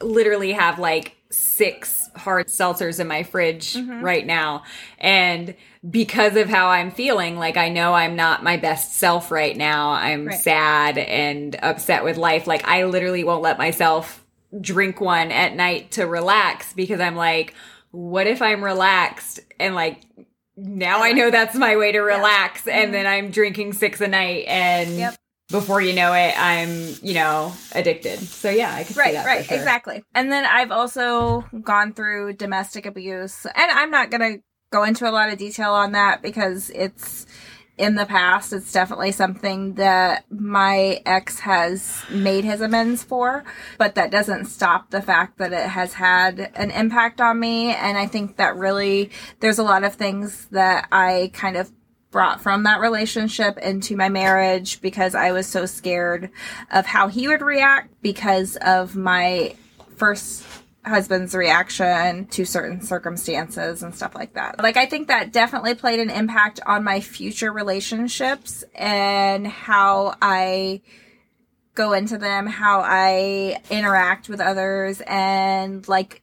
literally have like six hard seltzers in my fridge mm-hmm. right now and because of how I'm feeling like I know I'm not my best self right now I'm right. sad and upset with life like I literally won't let myself drink one at night to relax because I'm like, what if I'm relaxed and like now I know that's my way to relax and mm-hmm. then I'm drinking six a night and yep. before you know it I'm, you know, addicted. So yeah, I can see that right, Right, sure. exactly. And then I've also gone through domestic abuse and I'm not going to go into a lot of detail on that because it's in the past. It's definitely something that my ex has made his amends for, but that doesn't stop the fact that it has had an impact on me. And I think that really, there's a lot of things that I kind of brought from that relationship into my marriage because I was so scared of how he would react because of my first husband's reaction to certain circumstances and stuff like that. Like, I think that definitely played an impact on my future relationships and how I go into them, how I interact with others, and like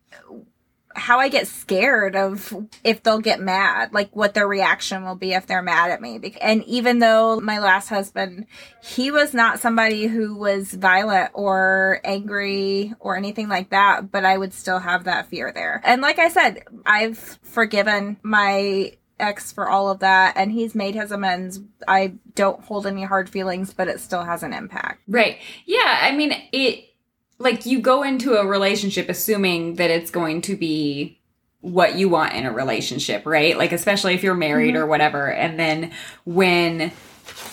how I get scared of if they'll get mad, like what their reaction will be if they're mad at me. And even though my last husband, he was not somebody who was violent or angry or anything like that, but I would still have that fear there. And like I said, I've forgiven my ex for all of that and he's made his amends. I don't hold any hard feelings, but it still has an impact. Right. Yeah. I mean, it, like you go into a relationship assuming that it's going to be what you want in a relationship, right? Like especially if you're married mm-hmm. or whatever. And then when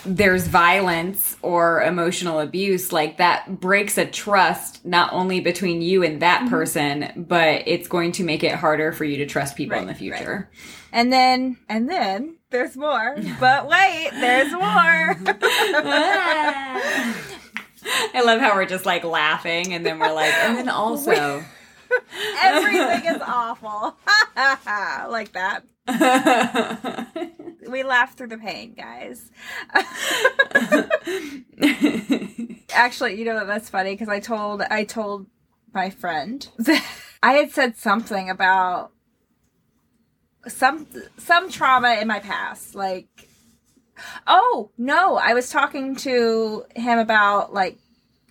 there's violence or emotional abuse, like that breaks a trust not only between you and that mm-hmm. person, but it's going to make it harder for you to trust people right, in the future. Right. And then, and then there's more. But wait, there's more. I love how we're just like laughing and then we're like, and then also. Everything is awful. like that. we laugh through the pain, guys. Actually, you know what that's funny because I told I told my friend that I had said something about some some trauma in my past, like Oh, no, I was talking to him about like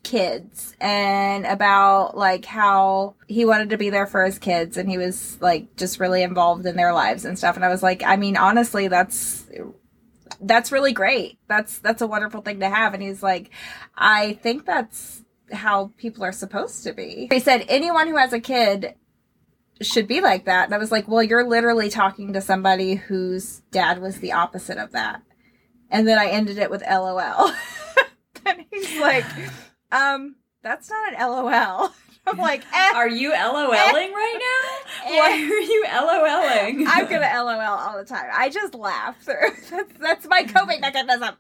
kids and about like how he wanted to be there for his kids and he was like just really involved in their lives and stuff and I was like I mean honestly that's that's really great. That's that's a wonderful thing to have and he's like I think that's how people are supposed to be. He said anyone who has a kid should be like that. And I was like, well, you're literally talking to somebody whose dad was the opposite of that and then I ended it with LOL. and he's like, um, that's not an LOL. I'm like, eh, are you LOLing eh, right now? Eh, Why are you LOLing? I'm gonna LOL all the time. I just laugh. That's, that's my coping mechanism.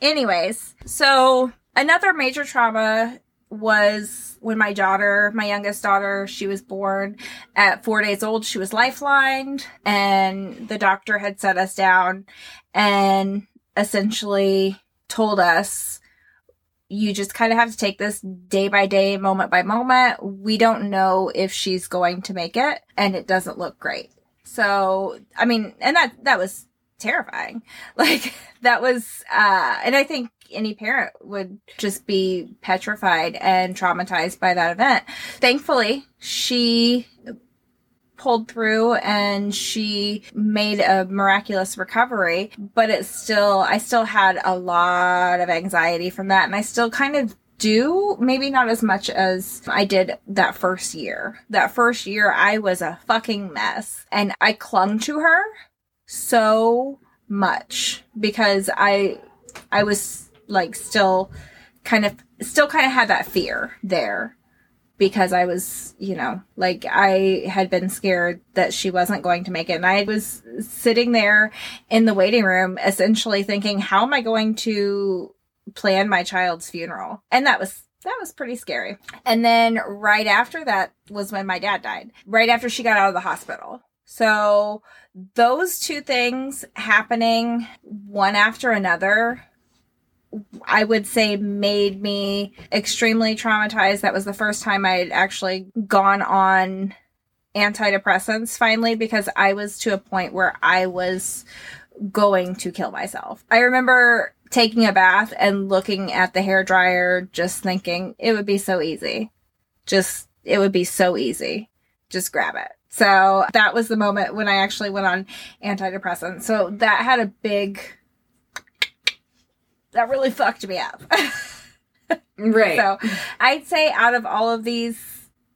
Anyways, so another major trauma was when my daughter, my youngest daughter, she was born at four days old. She was lifelined and the doctor had set us down and essentially told us, you just kind of have to take this day by day, moment by moment. We don't know if she's going to make it and it doesn't look great. So, I mean, and that, that was terrifying. Like, that was, uh, and I think any parent would just be petrified and traumatized by that event. Thankfully, she pulled through and she made a miraculous recovery, but it's still, I still had a lot of anxiety from that. And I still kind of do, maybe not as much as I did that first year. That first year, I was a fucking mess and I clung to her so much because I, I was like still kind of, still kind of had that fear there because I was, you know, like I had been scared that she wasn't going to make it. And I was sitting there in the waiting room, essentially thinking, how am I going to plan my child's funeral? And that was, that was pretty scary. And then right after that was when my dad died, right after she got out of the hospital. So those two things happening one after another I would say made me extremely traumatized. That was the first time I had actually gone on antidepressants finally because I was to a point where I was going to kill myself. I remember taking a bath and looking at the hair dryer just thinking it would be so easy. Just it would be so easy. Just grab it. So that was the moment when I actually went on antidepressants. So that had a big that really fucked me up. right. So I'd say out of all of these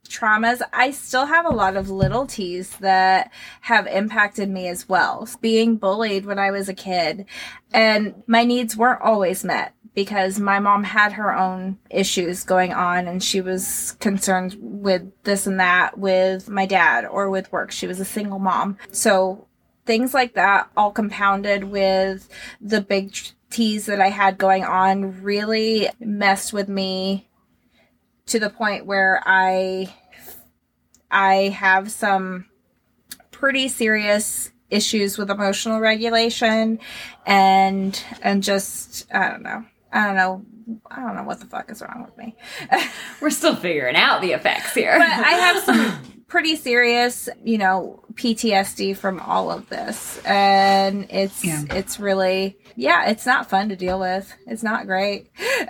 traumas, I still have a lot of little T's that have impacted me as well. Being bullied when I was a kid and my needs weren't always met because my mom had her own issues going on and she was concerned with this and that with my dad or with work. She was a single mom. So things like that all compounded with the big T's that I had going on really messed with me to the point where I I have some pretty serious issues with emotional regulation and and just I don't know. I don't know. I don't know what the fuck is wrong with me. We're still figuring out the effects here. but I have some pretty serious, you know, PTSD from all of this. And it's yeah. it's really yeah, it's not fun to deal with. It's not great.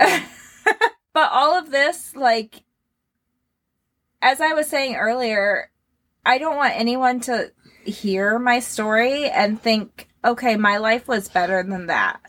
but all of this, like, as I was saying earlier, I don't want anyone to hear my story and think, okay, my life was better than that.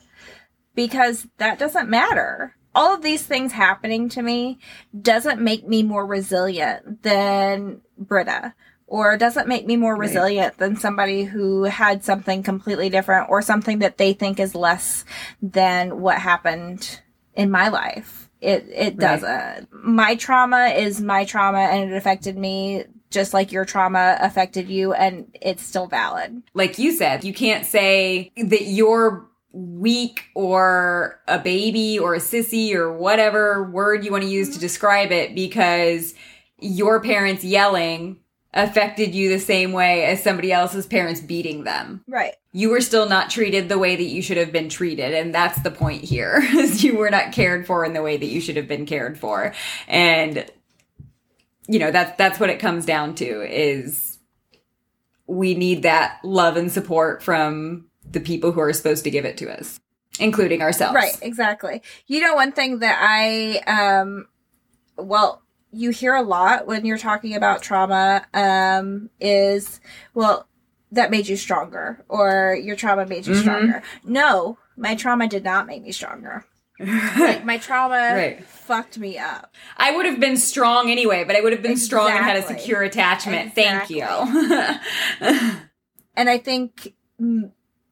Because that doesn't matter. All of these things happening to me doesn't make me more resilient than Britta or doesn't make me more right. resilient than somebody who had something completely different or something that they think is less than what happened in my life. It it doesn't. Right. My trauma is my trauma and it affected me just like your trauma affected you and it's still valid. Like you said, you can't say that you're weak or a baby or a sissy or whatever word you want to use to describe it because your parents yelling affected you the same way as somebody else's parents beating them. Right. You were still not treated the way that you should have been treated. And that's the point here is you were not cared for in the way that you should have been cared for. And you know, that's that's what it comes down to is we need that love and support from the people who are supposed to give it to us, including ourselves. Right, exactly. You know one thing that I um well you hear a lot when you're talking about trauma um, is, well, that made you stronger or your trauma made you mm-hmm. stronger. No, my trauma did not make me stronger. like my trauma right. fucked me up. I would have been strong anyway, but I would have been exactly. strong and had a secure attachment. Exactly. Thank you. and I think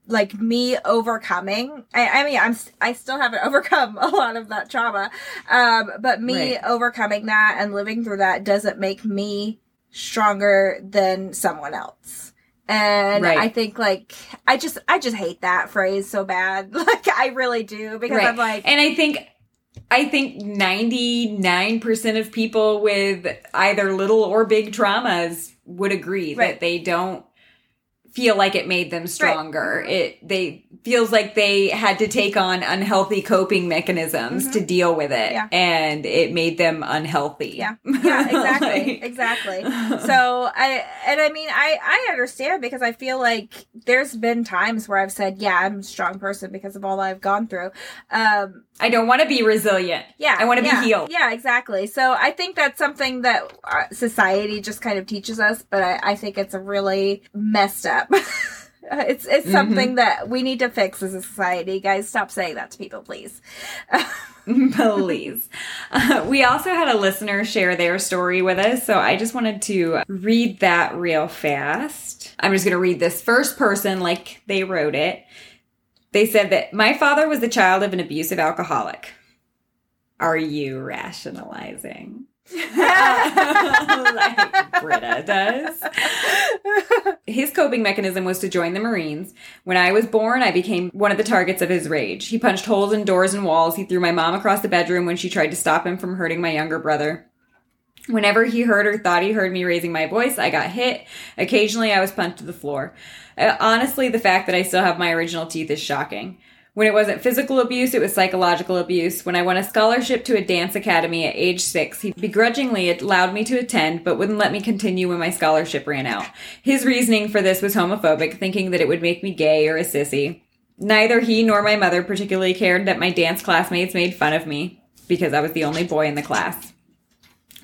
like me overcoming I, I, mean i'm i still haven't overcome a lot of that trauma um but me right. overcoming that and living through that doesn't make me stronger than someone else and right. i think like i just i just hate that phrase so bad like i really do because right. i'm like and i think I think 99% of people with either little or big traumas would agree that they don't feel like it made them stronger. It they feels like they had to take on unhealthy coping mechanisms to deal with it Yeah. and it made them unhealthy. Yeah, yeah, exactly, Like- exactly. So I and I mean I I understand because I feel like there's been times where I've said, yeah, I'm a strong person because of all I've gone through. Um, I don't want to be resilient. yeah, I wanna be healed. Yeah, exactly. So I think that's something that uh, society just kind of teaches us, but I, I think it's a really messed up. it's it's Mm-hmm. something that we need to fix as a society. Guys, stop saying that to people, please. Please. Uh, we also had a listener share their story with us, so I just wanted to read that real fast. I'm just going to read this first person like they wrote it. They said that my father was the child of an abusive alcoholic. Are you rationalizing? like Britta does. His coping mechanism was to join the Marines. When I was born, I became one of the targets of his rage. He punched holes in doors and walls. He threw my mom across the bedroom when she tried to stop him from hurting my younger brother. Whenever he heard or thought he heard me raising my voice, I got hit. Occasionally, I was punched to the floor. Uh, honestly, the fact that I still have my original teeth is shocking. When it wasn't physical abuse, it was psychological abuse. When I won a scholarship to a dance academy at age six, he begrudgingly allowed me to attend, but wouldn't let me continue when my scholarship ran out. His reasoning for this was homophobic, thinking that it would make me gay or a sissy. Neither he nor my mother particularly cared that my dance classmates made fun of me, because I was the only boy in the class.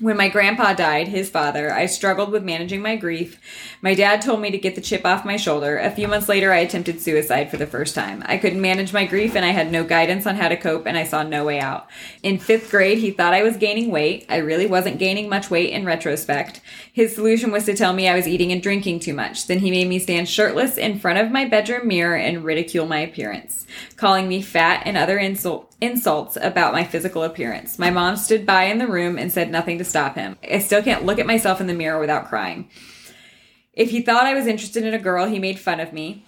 When my grandpa died, his father, I struggled with managing my grief. My dad told me to get the chip off my shoulder. A few months later, I attempted suicide for the first time. I couldn't manage my grief and I had no guidance on how to cope and I saw no way out. In fifth grade, he thought I was gaining weight. I really wasn't gaining much weight in retrospect. His solution was to tell me I was eating and drinking too much. Then he made me stand shirtless in front of my bedroom mirror and ridicule my appearance, calling me fat and other insult insults about my physical appearance. My mom stood by in the room and said nothing to stop him. I still can't look at myself in the mirror without crying. If he thought I was interested in a girl, he made fun of me.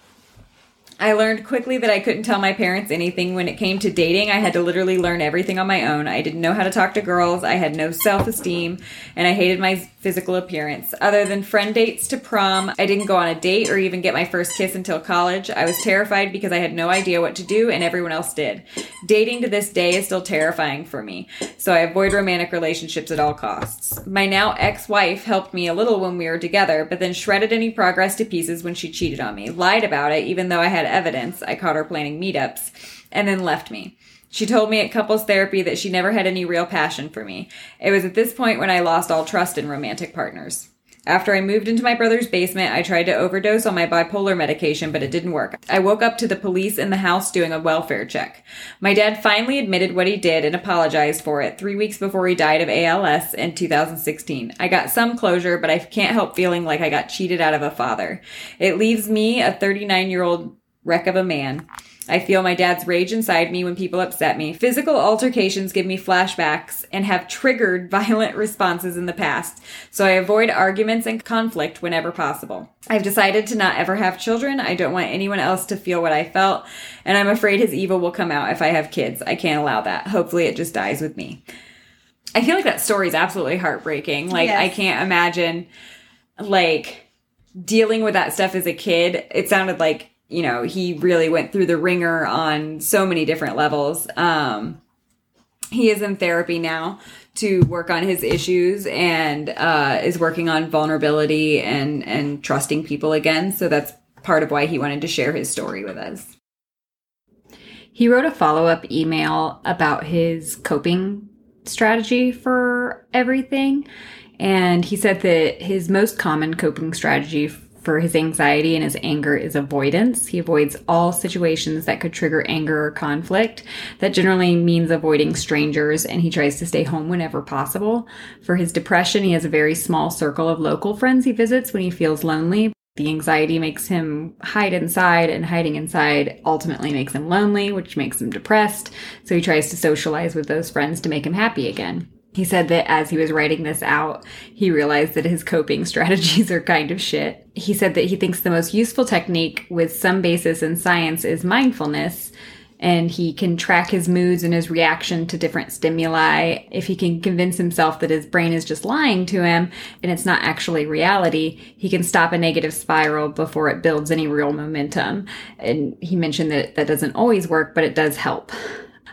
I learned quickly that I couldn't tell my parents anything when it came to dating. I had to literally learn everything on my own. I didn't know how to talk to girls. I had no self esteem and I hated my physical appearance. Other than friend dates to prom, I didn't go on a date or even get my first kiss until college. I was terrified because I had no idea what to do and everyone else did. Dating to this day is still terrifying for me, so I avoid romantic relationships at all costs. My now ex wife helped me a little when we were together, but then shredded any progress to pieces when she cheated on me, lied about it, even though I had evidence. I caught her planning meetups, and then left me. She told me at couples therapy that she never had any real passion for me. It was at this point when I lost all trust in romantic partners. After I moved into my brother's basement, I tried to overdose on my bipolar medication, but it didn't work. I woke up to the police in the house doing a welfare check. My dad finally admitted what he did and apologized for it three weeks before he died of ALS in 2016. I got some closure, but I can't help feeling like I got cheated out of a father. It leaves me, a 39 year old wreck of a man. I feel my dad's rage inside me when people upset me. Physical altercations give me flashbacks and have triggered violent responses in the past, so I avoid arguments and conflict whenever possible. I've decided to not ever have children. I don't want anyone else to feel what I felt, and I'm afraid his evil will come out if I have kids. I can't allow that. Hopefully, it just dies with me. I feel like that story is absolutely heartbreaking. Like, Yes. I can't imagine, like, dealing with that stuff as a kid. It sounded like, you know, he really went through the wringer on so many different levels. Um, he is in therapy now to work on his issues and uh, is working on vulnerability and and trusting people again. So that's part of why he wanted to share his story with us. He wrote a follow up email about his coping strategy for everything. And he said that his most common coping strategy for his anxiety and his anger is avoidance. He avoids all situations that could trigger anger or conflict. That generally means avoiding strangers, and he tries to stay home whenever possible. For his depression, he has a very small circle of local friends he visits when he feels lonely. The anxiety makes him hide inside, and hiding inside ultimately makes him lonely, which makes him depressed. So he tries to socialize with those friends to make him happy again. He said that as he was writing this out, he realized that his coping strategies are kind of shit. He said that he thinks the most useful technique with some basis in science is mindfulness. and he can track his moods and his reaction to different stimuli. If he can convince himself that his brain is just lying to him and it's not actually reality, he can stop a negative spiral before it builds any real momentum. And he mentioned that that doesn't always work, but it does help.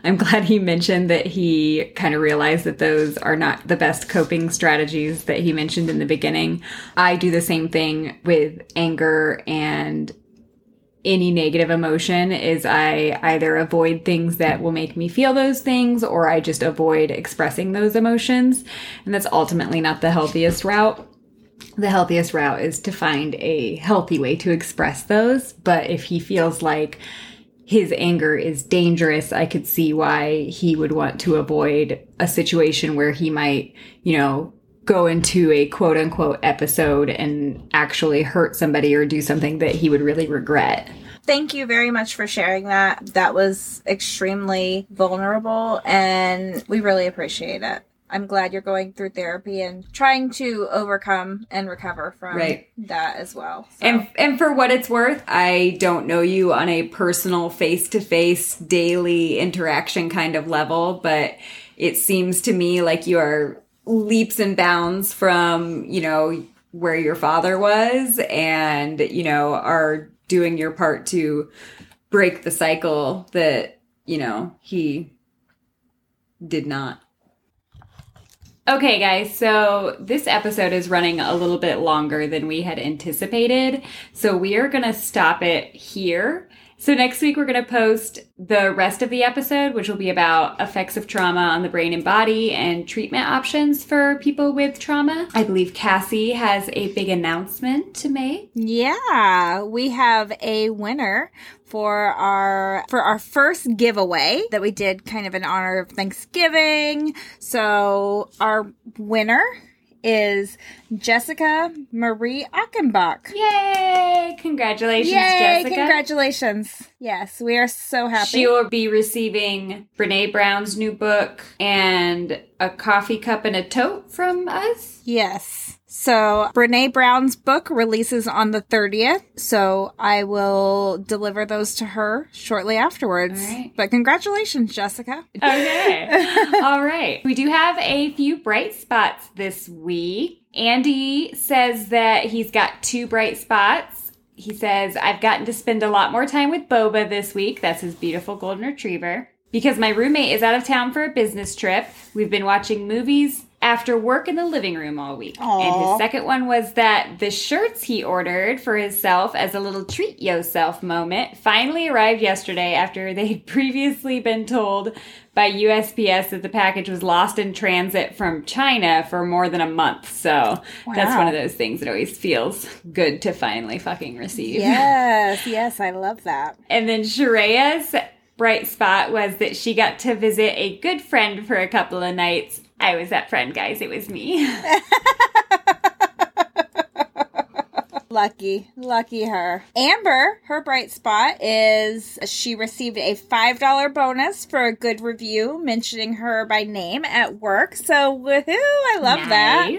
I'm glad he mentioned that he kind of realized that those are not the best coping strategies that he mentioned in the beginning. I do the same thing with anger and any negative emotion is I either avoid things that will make me feel those things or I just avoid expressing those emotions. And that's ultimately not the healthiest route. The healthiest route is to find a healthy way to express those. But if he feels like his anger is dangerous, I could see why he would want to avoid a situation where he might, you know, go into a quote unquote episode and actually hurt somebody or do something that he would really regret. Thank you very much for sharing that. That was extremely vulnerable and we really appreciate it. I'm glad you're going through therapy and trying to overcome and recover from Right. that as well. So, And and for what it's worth, I don't know you on a personal face-to-face daily interaction kind of level, but it seems to me like you are leaps and bounds from, you know, where your father was and, you know, are doing your part to break the cycle that, you know, he did not. Okay, guys, so this episode is running a little bit longer than we had anticipated. So we are going to stop it here. So next week, we're going to post the rest of the episode, which will be about effects of trauma on the brain and body and treatment options for people with trauma. I believe Cassie has a big announcement to make. Yeah, we have a winner for our for our first giveaway that we did kind of in honor of Thanksgiving. So our winner is Jessica Marie Achenbach. Yay! Congratulations, Yay, Jessica. congratulations. Yes, we are so happy. She will be receiving Brene Brown's new book and a coffee cup and a tote from us. Yes. So Brene Brown's book releases on the 30th. So I will deliver those to her shortly afterwards. Right. But congratulations, Jessica. Okay. All right. We do have a few bright spots this week. Andy says that he's got two bright spots. He says, I've gotten to spend a lot more time with Boba this week. That's his beautiful golden retriever. Because my roommate is out of town for a business trip. We've been watching movies after work in the living room all week. And his second one was that the shirts he ordered for himself as a little treat yourself moment finally arrived yesterday after they'd previously been told by USPS that the package was lost in transit from China for more than a month. So that's one of those things that always feels good to finally fucking receive. Yes, yes, I love that. And then Sharea's bright spot was that she got to visit a good friend for a couple of nights. I was that friend, guys. It was me. Lucky, lucky her. Amber, her bright spot is she received a $5 bonus for a good review mentioning her by name at work. So, woohoo, I love that.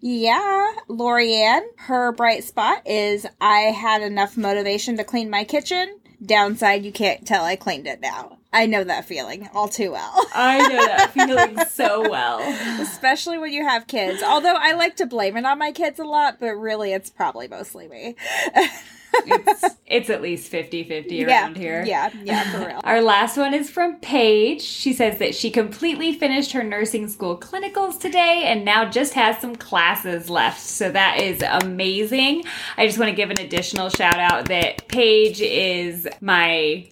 Yeah, Lorianne, her bright spot is I had enough motivation to clean my kitchen. Downside, you can't tell I cleaned it now. I know that feeling all too well. I know that feeling so well. Especially when you have kids. Although I like to blame it on my kids a lot, but really it's probably mostly me. It's, it's at least 50 50 around yeah, here. Yeah, yeah, for real. Our last one is from Paige. She says that she completely finished her nursing school clinicals today and now just has some classes left. So that is amazing. I just want to give an additional shout out that Paige is my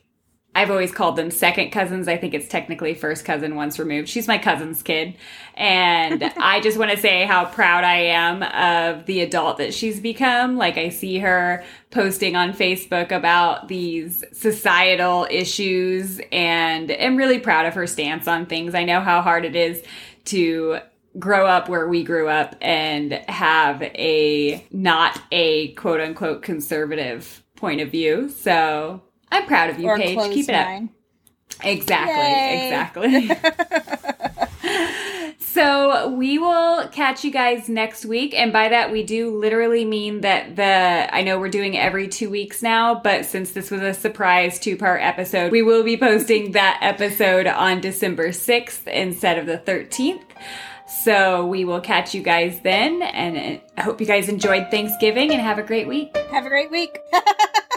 I've always called them second cousins. I think it's technically first cousin once removed. She's my cousin's kid. And I just want to say how proud I am of the adult that she's become. Like, I see her posting on Facebook about these societal issues and am really proud of her stance on things. I know how hard it is to grow up where we grew up and have a not a quote unquote conservative point of view. So I'm proud of you, or Paige. Keep it up. Exactly, Yay. exactly. So we will catch you guys next week. And by that, we do literally mean that the, I know we're doing every two weeks now, but since this was a surprise two part episode, we will be posting that episode on December 6th instead of the 13th. So we will catch you guys then. And I hope you guys enjoyed Thanksgiving and have a great week. Have a great week.